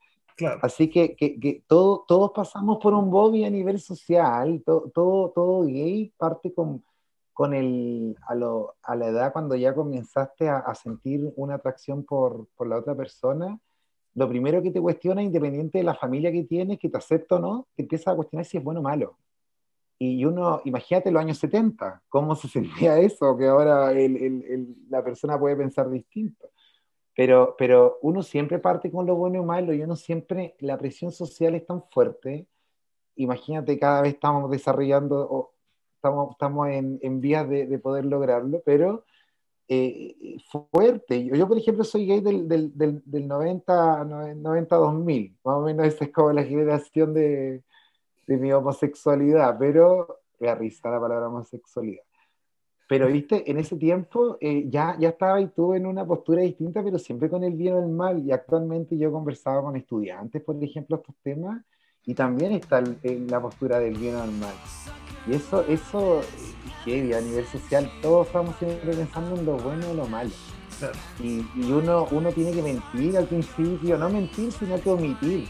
Así que, que, todo, todos pasamos por un Bobby a nivel social, todo, todo, todo gay parte con, con el, a, lo, a, la edad cuando ya comenzaste a, a sentir una atracción por, por, la otra persona, lo primero que te cuestiona, independiente de la familia que tienes, que te acepta o no, te empieza a cuestionar si es bueno o malo. Y uno, imagínate los años 70, cómo se sentía eso, que ahora el, el, la persona puede pensar distinto. Pero, pero uno siempre parte con lo bueno y malo y uno siempre, la presión social es tan fuerte. Imagínate, cada vez estamos desarrollando, estamos, estamos en, vías de, de, poder lograrlo, pero eh, fuerte. Yo, yo, por ejemplo, soy gay del, del, del, del 90, 90 2000, más o menos esa es como la generación de, de mi homosexualidad, pero me risa la palabra homosexualidad. Pero, viste, en ese tiempo eh, ya, ya estaba y tú en una postura distinta, pero siempre con el bien o el mal. Y actualmente yo conversaba con estudiantes, por ejemplo, estos temas, y también está la postura del bien o el mal. Y eso, eso heavy, a nivel social, todos estamos siempre pensando en lo bueno o lo malo. Y, y, uno, uno tiene que mentir al principio, no mentir, sino que omitir.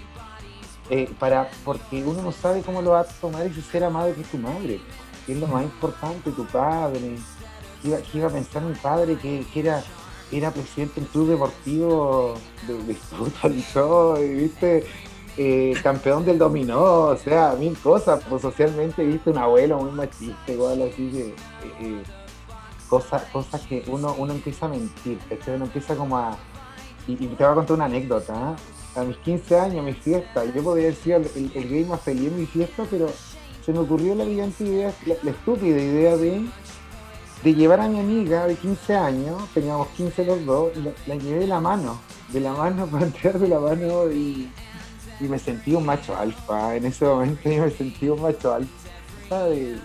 Eh, para, porque uno no sabe cómo lo va a tomar ese ser amado que es tu madre que es lo más importante, tu padre. ¿Qué iba, a pensar mi padre que, era, era presidente del club deportivo de, fútbol viste? Eh, campeón del dominó, o sea, mil cosas, pues socialmente viste un abuelo muy machista, igual así que eh, eh, cosas, cosas que uno, uno empieza a mentir, uno empieza como a... Y, te voy a contar una anécdota, a mis 15 años, mi fiesta, yo podría decir el, el gay más feliz en mi fiesta, pero se me ocurrió la brillante idea, la, estúpida idea de, de llevar a mi amiga de 15 años, teníamos 15 los dos, la, llevé de la mano, de la mano, para entrar de la mano y, y, me sentí un macho alfa. En ese momento yo me sentí un macho alfa, de,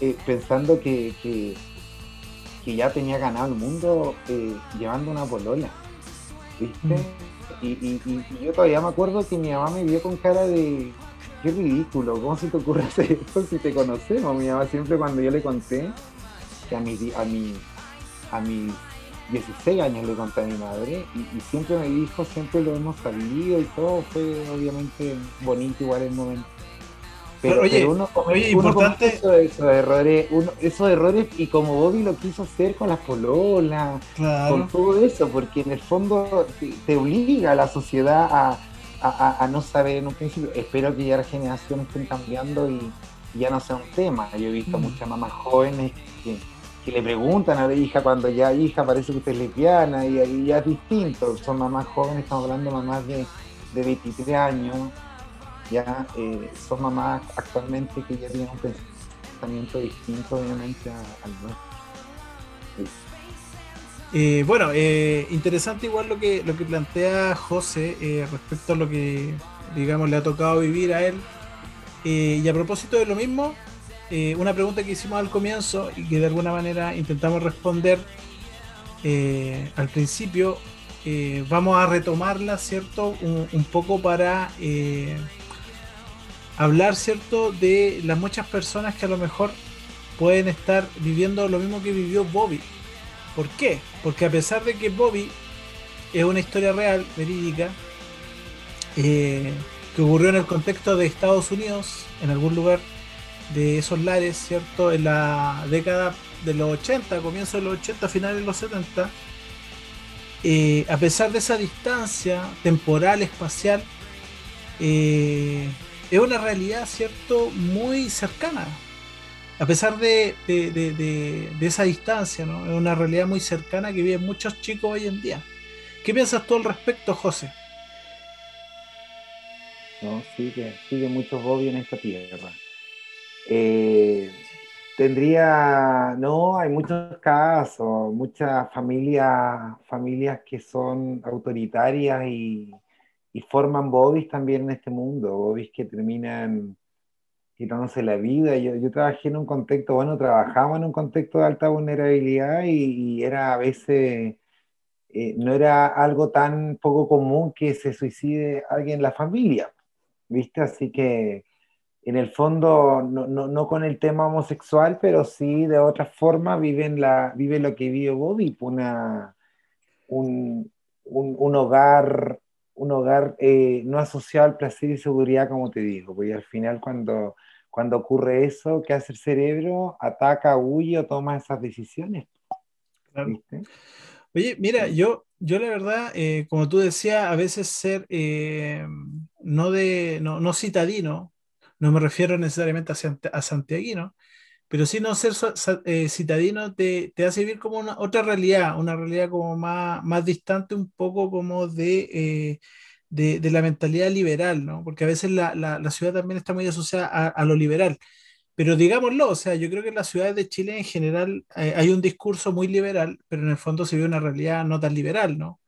eh, pensando que, que, que, ya tenía ganado el mundo eh, llevando una polola. ¿Viste? Mm. Y, y, y, yo todavía me acuerdo que mi mamá me vio con cara de, qué ridículo, ¿cómo se te ocurre hacer esto si te conocemos? Mi mamá siempre cuando yo le conté, que a mi, a mi, a mis 16 años le conté a mi madre, y, siempre me dijo, siempre lo hemos salido y todo, fue obviamente bonito igual el momento. Pero, oye, uno, importante... esos, errores, esos errores, y como Bobby lo quiso hacer con las pololas, con todo eso, porque en el fondo te, obliga a la sociedad a, a, no saber en un principio. Espero que ya las generaciones estén cambiando y ya no sea un tema. Yo he visto mm. muchas mamás jóvenes que, le preguntan a la hija cuando ya hija parece que usted es lesbiana y, y ya es distinto. Son mamás jóvenes, estamos hablando de mamás de, de 23 años ya eh, son mamás actualmente que ya tienen un pensamiento distinto obviamente al nuestro. Eh, bueno, eh, interesante igual lo que, lo que plantea José respecto a lo que, digamos, le ha tocado vivir a él. y a propósito de lo mismo, una pregunta que hicimos al comienzo y que de alguna manera intentamos responder al principio, vamos a retomarla, ¿cierto? Un, un poco para hablar, ¿cierto?, de las muchas personas que a lo mejor pueden estar viviendo lo mismo que vivió Bobby. ¿Por qué? Porque a pesar de que Bobby es una historia real, verídica, eh, que ocurrió en el contexto de Estados Unidos, en algún lugar de esos lares, ¿cierto? En la década de los 80, comienzo de los 80, finales de los 70, eh, a pesar de esa distancia temporal, espacial, eh, es una realidad, ¿cierto?, muy cercana. A pesar de, esa distancia, ¿no? Es una realidad muy cercana que viven muchos chicos hoy en día. ¿Qué piensas tú al respecto, José? No, sigue, sigue mucho Bobby en esta tierra. Eh, tendría, no, hay muchos casos, muchas familias, familias que son autoritarias y, y forman bobbies también en este mundo, bobbies que terminan quitándose la vida. Yo, yo trabajé en un contexto, bueno, trabajaba en un contexto de alta vulnerabilidad y, era a veces, eh, no era algo tan poco común que se suicide alguien en la familia, ¿viste? Así que en el fondo, no, no, no, con el tema homosexual, pero sí de otra forma viven, la, lo que vive Bobby, una, un, un, un hogar un hogar eh, no asociado al placer y seguridad, como te digo, porque al final cuando, cuando ocurre eso, ¿qué hace el cerebro? Ataca, huye o toma esas decisiones. Oye, mira, yo, yo la verdad, eh, como tú decías, a veces ser eh, no, de, no, no, citadino, no me refiero necesariamente a, a santiaguino, pero sí no ser citadino te, te, hace vivir como una otra realidad, una realidad como más, más distante un poco como de, de, de, la mentalidad liberal, ¿no? Porque a veces la, la, la ciudad también está muy asociada a, lo liberal. Pero digámoslo, o sea, yo creo que en las ciudades de Chile en general eh, hay un discurso muy liberal, pero en el fondo se ve una realidad no tan liberal, ¿no?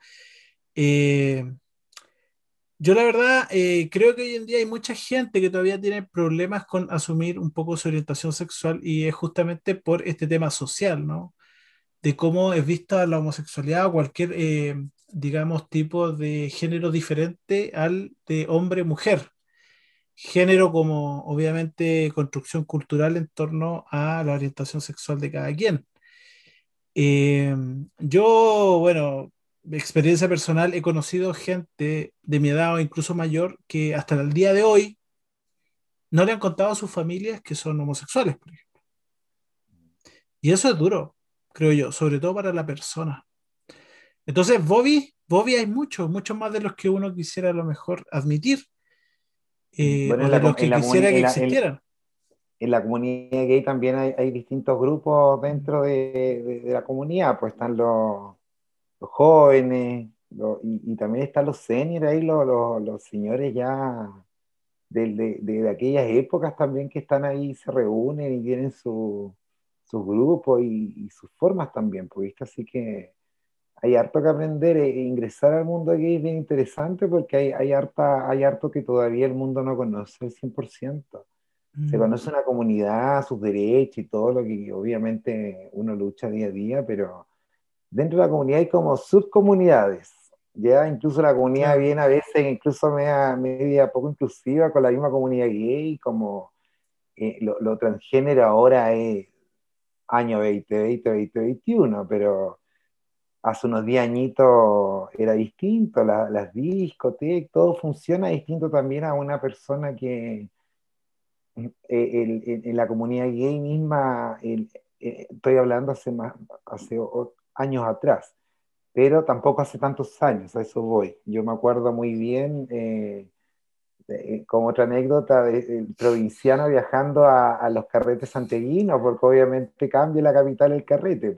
Eh, yo la verdad eh, creo que hoy en día hay mucha gente que todavía tiene problemas con asumir un poco su orientación sexual y es justamente por este tema social, ¿no? De cómo es vista la homosexualidad o cualquier, eh, digamos, tipo de género diferente al de hombre-mujer. Género como, obviamente, construcción cultural en torno a la orientación sexual de cada quien. Eh, yo, bueno, experiencia personal, he conocido gente de mi edad o incluso mayor que hasta el día de hoy no le han contado a sus familias que son homosexuales, por ejemplo. Y eso es duro, creo yo, sobre todo para la persona. Entonces, Bobby, Bobby hay muchos, muchos más de los que uno quisiera a lo mejor admitir. Eh, o de los que quisiera que existieran. En la comunidad gay también hay, distintos grupos dentro de, de, la comunidad, pues están los, jóvenes, y, también están los seniors ahí, los, los, señores ya de, de, aquellas épocas también que están ahí, se reúnen y tienen su, sus grupos y, sus formas también, pues, así que hay harto que aprender e, e ingresar al mundo aquí es bien interesante porque hay, hay, harta, hay harto que todavía el mundo no conoce al 100%. Se mm. conoce una comunidad, sus derechos y todo lo que obviamente uno lucha día a día, pero dentro de la comunidad hay como subcomunidades. Ya incluso la comunidad viene a veces incluso media, media poco inclusiva con la misma comunidad gay, como eh, lo, transgénero ahora es año 2020, 2021, pero hace unos 10 añitos era distinto, las discotecas, todo funciona distinto también a una persona que, eh, en la comunidad gay misma, eh, estoy hablando hace, más, hace años atrás, pero tampoco hace tantos años, a eso voy. Yo me acuerdo muy bien, eh, como otra anécdota, del provinciano viajando a, los carretes santeguinos, porque obviamente cambia la capital el carrete.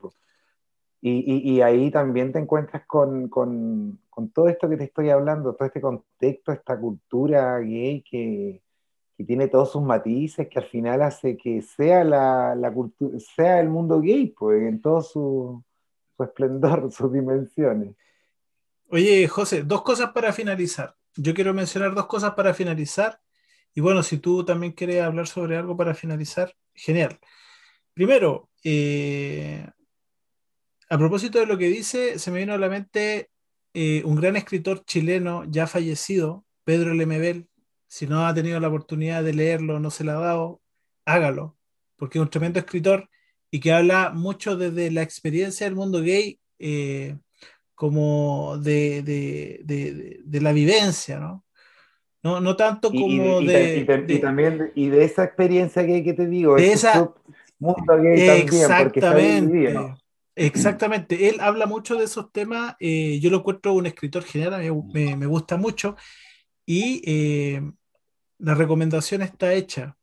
Y, y, ahí también te encuentras con, con, con, todo esto que te estoy hablando, todo este contexto, esta cultura gay que, que tiene todos sus matices, que al final hace que sea la, la cultura, sea el mundo gay, pues, en todo su, su esplendor, sus dimensiones. Oye, José, dos cosas para finalizar. Yo quiero mencionar dos cosas para finalizar. Y bueno, si tú también quieres hablar sobre algo para finalizar, genial. Primero, eh, a propósito de lo que dice, se me vino a la mente eh, un gran escritor chileno ya fallecido, Pedro Lemebel. Si no ha tenido la oportunidad de leerlo, no se la ha dado, hágalo, porque es un tremendo escritor y que habla mucho desde la experiencia del mundo gay, eh, como de, de, de, la vivencia, ¿no? No, no tanto como de, y, también y de esa experiencia gay que te digo, de esa mundo gay exactamente, también, Exactamente, él habla mucho de esos temas, eh, yo lo encuentro un escritor general, me, me, gusta mucho, y eh, la recomendación está hecha.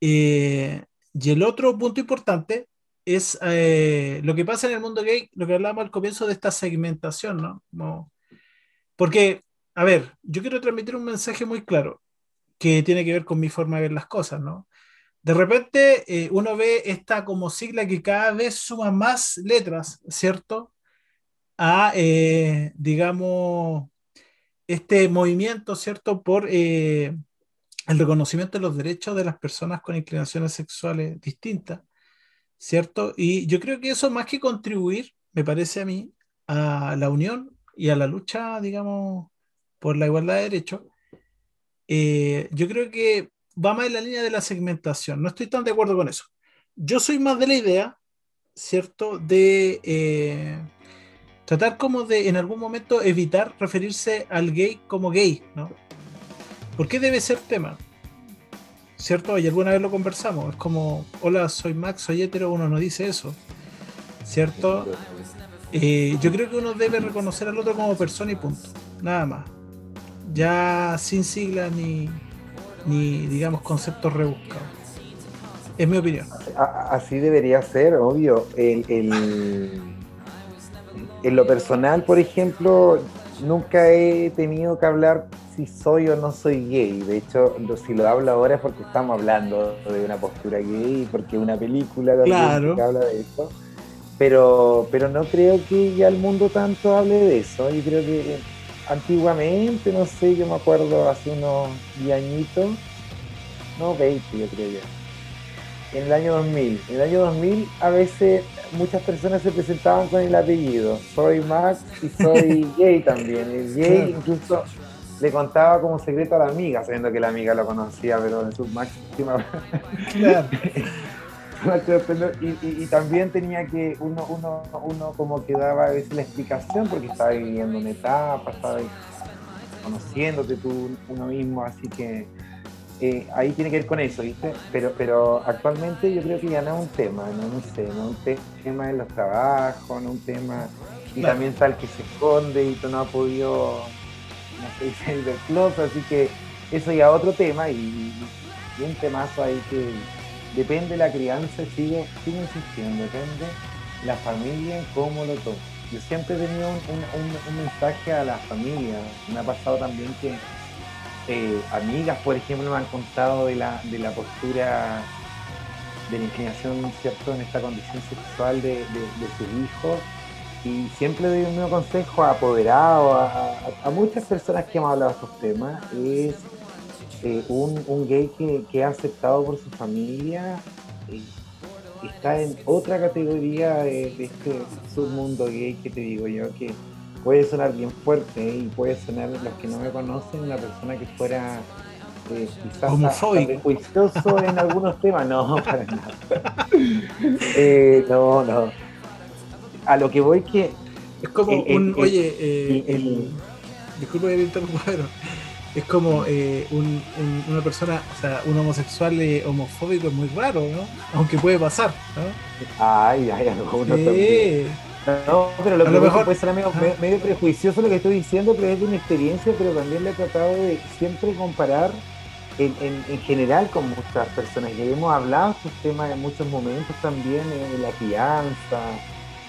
Eh, y el otro punto importante es eh, lo que pasa en el mundo gay, lo que hablábamos al comienzo de esta segmentación, ¿no? porque, a ver, yo quiero transmitir un mensaje muy claro que tiene que ver con mi forma de ver las cosas, ¿no? De repente eh, uno ve esta como sigla que cada vez suma más letras, ¿cierto? A, eh, digamos, este movimiento, ¿cierto? Por el reconocimiento de los derechos de las personas con inclinaciones sexuales distintas, ¿cierto? Y yo creo que eso más que contribuir, me parece a mí, a la unión y a la lucha, digamos, por la igualdad de derechos, eh, yo creo que va más en la línea de la segmentación. No estoy tan de acuerdo con eso. Yo soy más de la idea, ¿cierto? De eh, tratar como de en algún momento evitar referirse al gay como gay, ¿no? ¿Por qué debe ser tema? ¿Cierto? Y alguna vez lo conversamos. Es como, hola, soy Max, soy hetero, uno no dice eso. ¿Cierto? Eh, yo creo que uno debe reconocer al otro como persona y punto. Nada más. Ya sin siglas ni, ni digamos, conceptos rebuscados. Es mi opinión. Así debería ser, obvio. en lo personal, por ejemplo, nunca he tenido que hablar si soy o no soy gay. De hecho, si lo hablo ahora es porque estamos hablando de una postura gay, porque una película claro. que habla de eso. Pero, pero no creo que ya el mundo tanto hable de eso. Yo creo que antiguamente, no sé, yo me acuerdo hace unos 10 añitos, no 20 yo creo ya, en el año 2000. En el año 2000 a veces muchas personas se presentaban con el apellido. Soy Max y soy gay también. El gay incluso le contaba como secreto a la amiga, sabiendo que la amiga lo conocía, pero en su máxima. Claro. y, también tenía que, uno, uno, uno como que daba a veces la explicación porque estaba viviendo una etapa, estaba conociéndote tú uno mismo, así que eh, ahí tiene que ver con eso, ¿viste? Pero, pero actualmente yo creo que ya no es un tema, no, no sé, no es un tema en los trabajos, no es un tema, y también tal que se esconde y tú no has podido del close, así que eso ya otro tema y, un temazo ahí que depende de la crianza, sigo, sigo insistiendo, depende la familia cómo lo toma. Yo siempre he tenido un, mensaje a la familia, me ha pasado también que eh, amigas, por ejemplo, me han contado de la, de la postura de la inclinación, ¿cierto?, en esta condición sexual de, de sus hijos y siempre doy un nuevo consejo apoderado a, muchas personas que hemos hablado de estos temas, es eh, un, gay que, que ha aceptado por su familia, eh, está en otra categoría de, este submundo gay que te digo yo, que puede sonar bien fuerte y puede sonar, los que no me conocen, una persona que fuera eh, quizás juicioso en algunos temas, no, para nada. Eh, no, no a lo que voy que... Es como un, oye, eh, disculpe pero es como eh, un, una persona, o sea, un homosexual eh, homofóbico es muy raro, ¿no? Aunque puede pasar, ¿no? Ay, ay, algunos sí. No, pero lo, que mejor puede ser medio, medio, prejuicioso lo que estoy diciendo, pero es de una experiencia, pero también le he tratado de siempre comparar en, en, general con muchas personas. que hemos hablado de estos temas en muchos momentos también, en la crianza,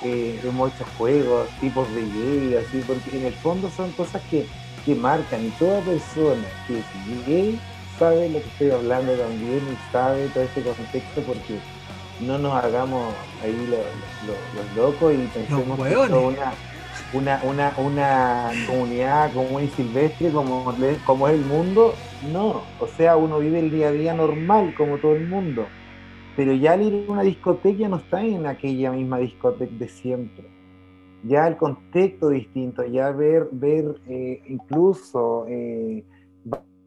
eh, hemos hecho juegos, tipos de gay, así, porque en el fondo son cosas que, que marcan y toda persona que es gay sabe lo que estoy hablando también y sabe todo este contexto porque no nos hagamos ahí los, locos y pensemos que es una, una, una, comunidad común y silvestre como, como es el mundo. No, o sea, uno vive el día a día normal como todo el mundo pero ya al ir a una discoteca no está en aquella misma discoteca de siempre. Ya el contexto distinto, ya ver, ver eh, incluso eh,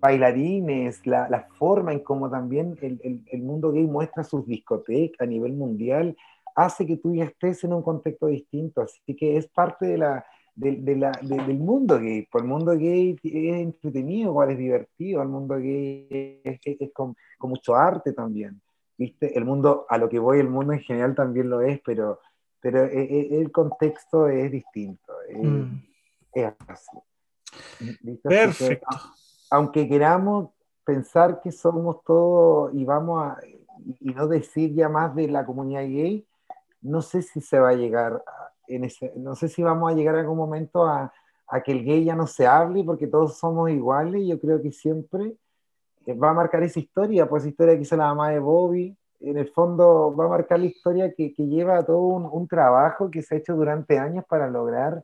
bailarines, la, forma en cómo también el, el, mundo gay muestra sus discotecas a nivel mundial, hace que tú ya estés en un contexto distinto. Así que es parte de la, de, la, del mundo gay. Pues el mundo gay es entretenido, igual es divertido, el mundo gay es, con, con, mucho arte también. ¿Viste? El mundo, a lo que voy, el mundo en general también lo es, pero, pero e, e, el contexto es distinto. Mm. Es así. Perfecto. aunque queramos pensar que somos todos y vamos a, y no decir ya más de la comunidad gay, no sé si se va a llegar en ese, no sé si vamos a llegar en algún momento a, a que el gay ya no se hable porque todos somos iguales. Yo creo que siempre va a marcar esa historia, pues historia que hizo la mamá de Bobby, en el fondo va a marcar la historia que, que lleva todo un, un, trabajo que se ha hecho durante años para lograr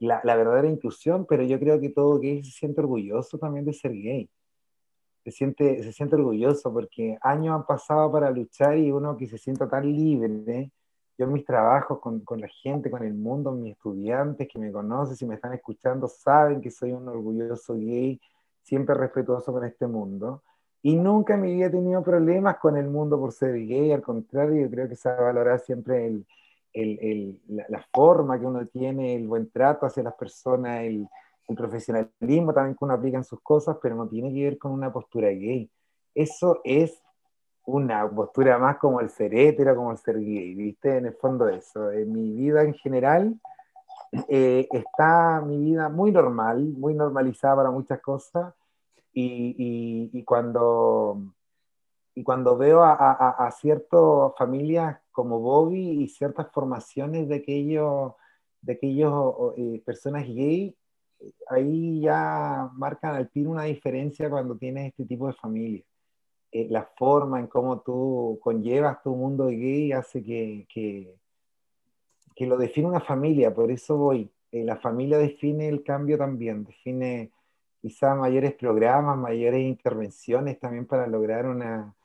la, la, verdadera inclusión, pero yo creo que todo gay se siente orgulloso también de ser gay. Se siente, se siente orgulloso porque años han pasado para luchar y uno que se sienta tan libre. Yo en mis trabajos con, con la gente, con el mundo, mis estudiantes que me conocen, si me están escuchando, saben que soy un orgulloso gay siempre respetuoso con este mundo. Y nunca en mi vida he tenido problemas con el mundo por ser gay, al contrario, yo creo que se va a valorar siempre el, el, el, la, forma que uno tiene, el buen trato hacia las personas, el, profesionalismo también que uno aplica en sus cosas, pero no tiene que ver con una postura gay. Eso es una postura más como el ser hétero, como el ser gay, ¿viste? En el fondo eso. En mi vida en general eh, está mi vida muy normal, muy normalizada para muchas cosas y, y, cuando, y cuando veo a, a, a ciertas familias como Bobby y ciertas formaciones de aquellos, de aquellos eh, personas gay, ahí ya marcan al tiro una diferencia cuando tienes este tipo de familia. Eh, la forma en cómo tú conllevas tu mundo gay hace que, que, que lo define una familia, por eso voy. Eh, la familia define el cambio también, define quizá mayores programas, mayores intervenciones también para lograr una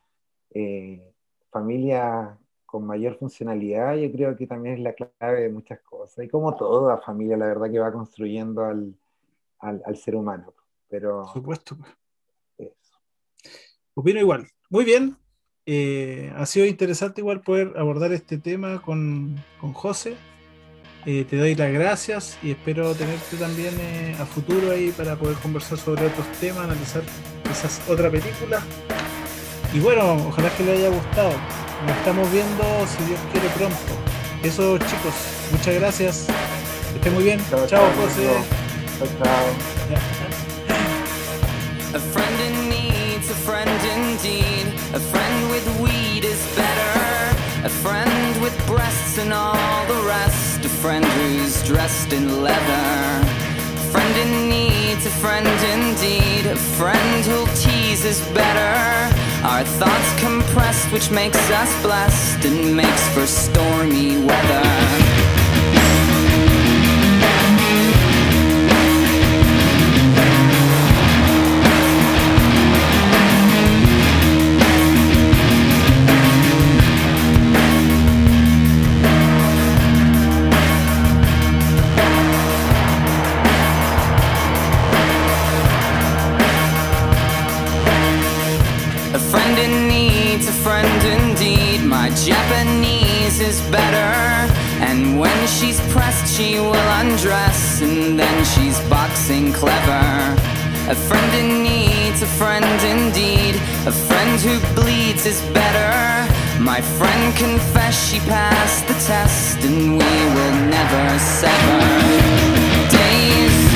eh, familia con mayor funcionalidad, yo creo que también es la clave de muchas cosas. Y como toda familia, la verdad que va construyendo al, al, ser humano. Pero, Por supuesto. Pues. Opino igual. Muy bien. Eh, ha sido interesante igual poder abordar este tema con, con José. Eh, te doy las gracias y espero tenerte también eh, a futuro ahí para poder conversar sobre otros temas, analizar quizás otra película. Y bueno, ojalá que le haya gustado. Nos estamos viendo, si Dios quiere, pronto. Eso, chicos, muchas gracias. Que estén muy bien. Chao, chao José. Chao, chao. Weed is better. A friend with breasts and all the rest. a friend who's dressed in leather. A friend in need, a friend indeed. A friend who'll tease is better. Our thoughts compressed, which makes us blessed and makes for stormy weather. she will undress, and then she's boxing clever. A friend in need's a friend indeed. A friend who bleeds is better. My friend confessed she passed the test, and we will never sever. Days.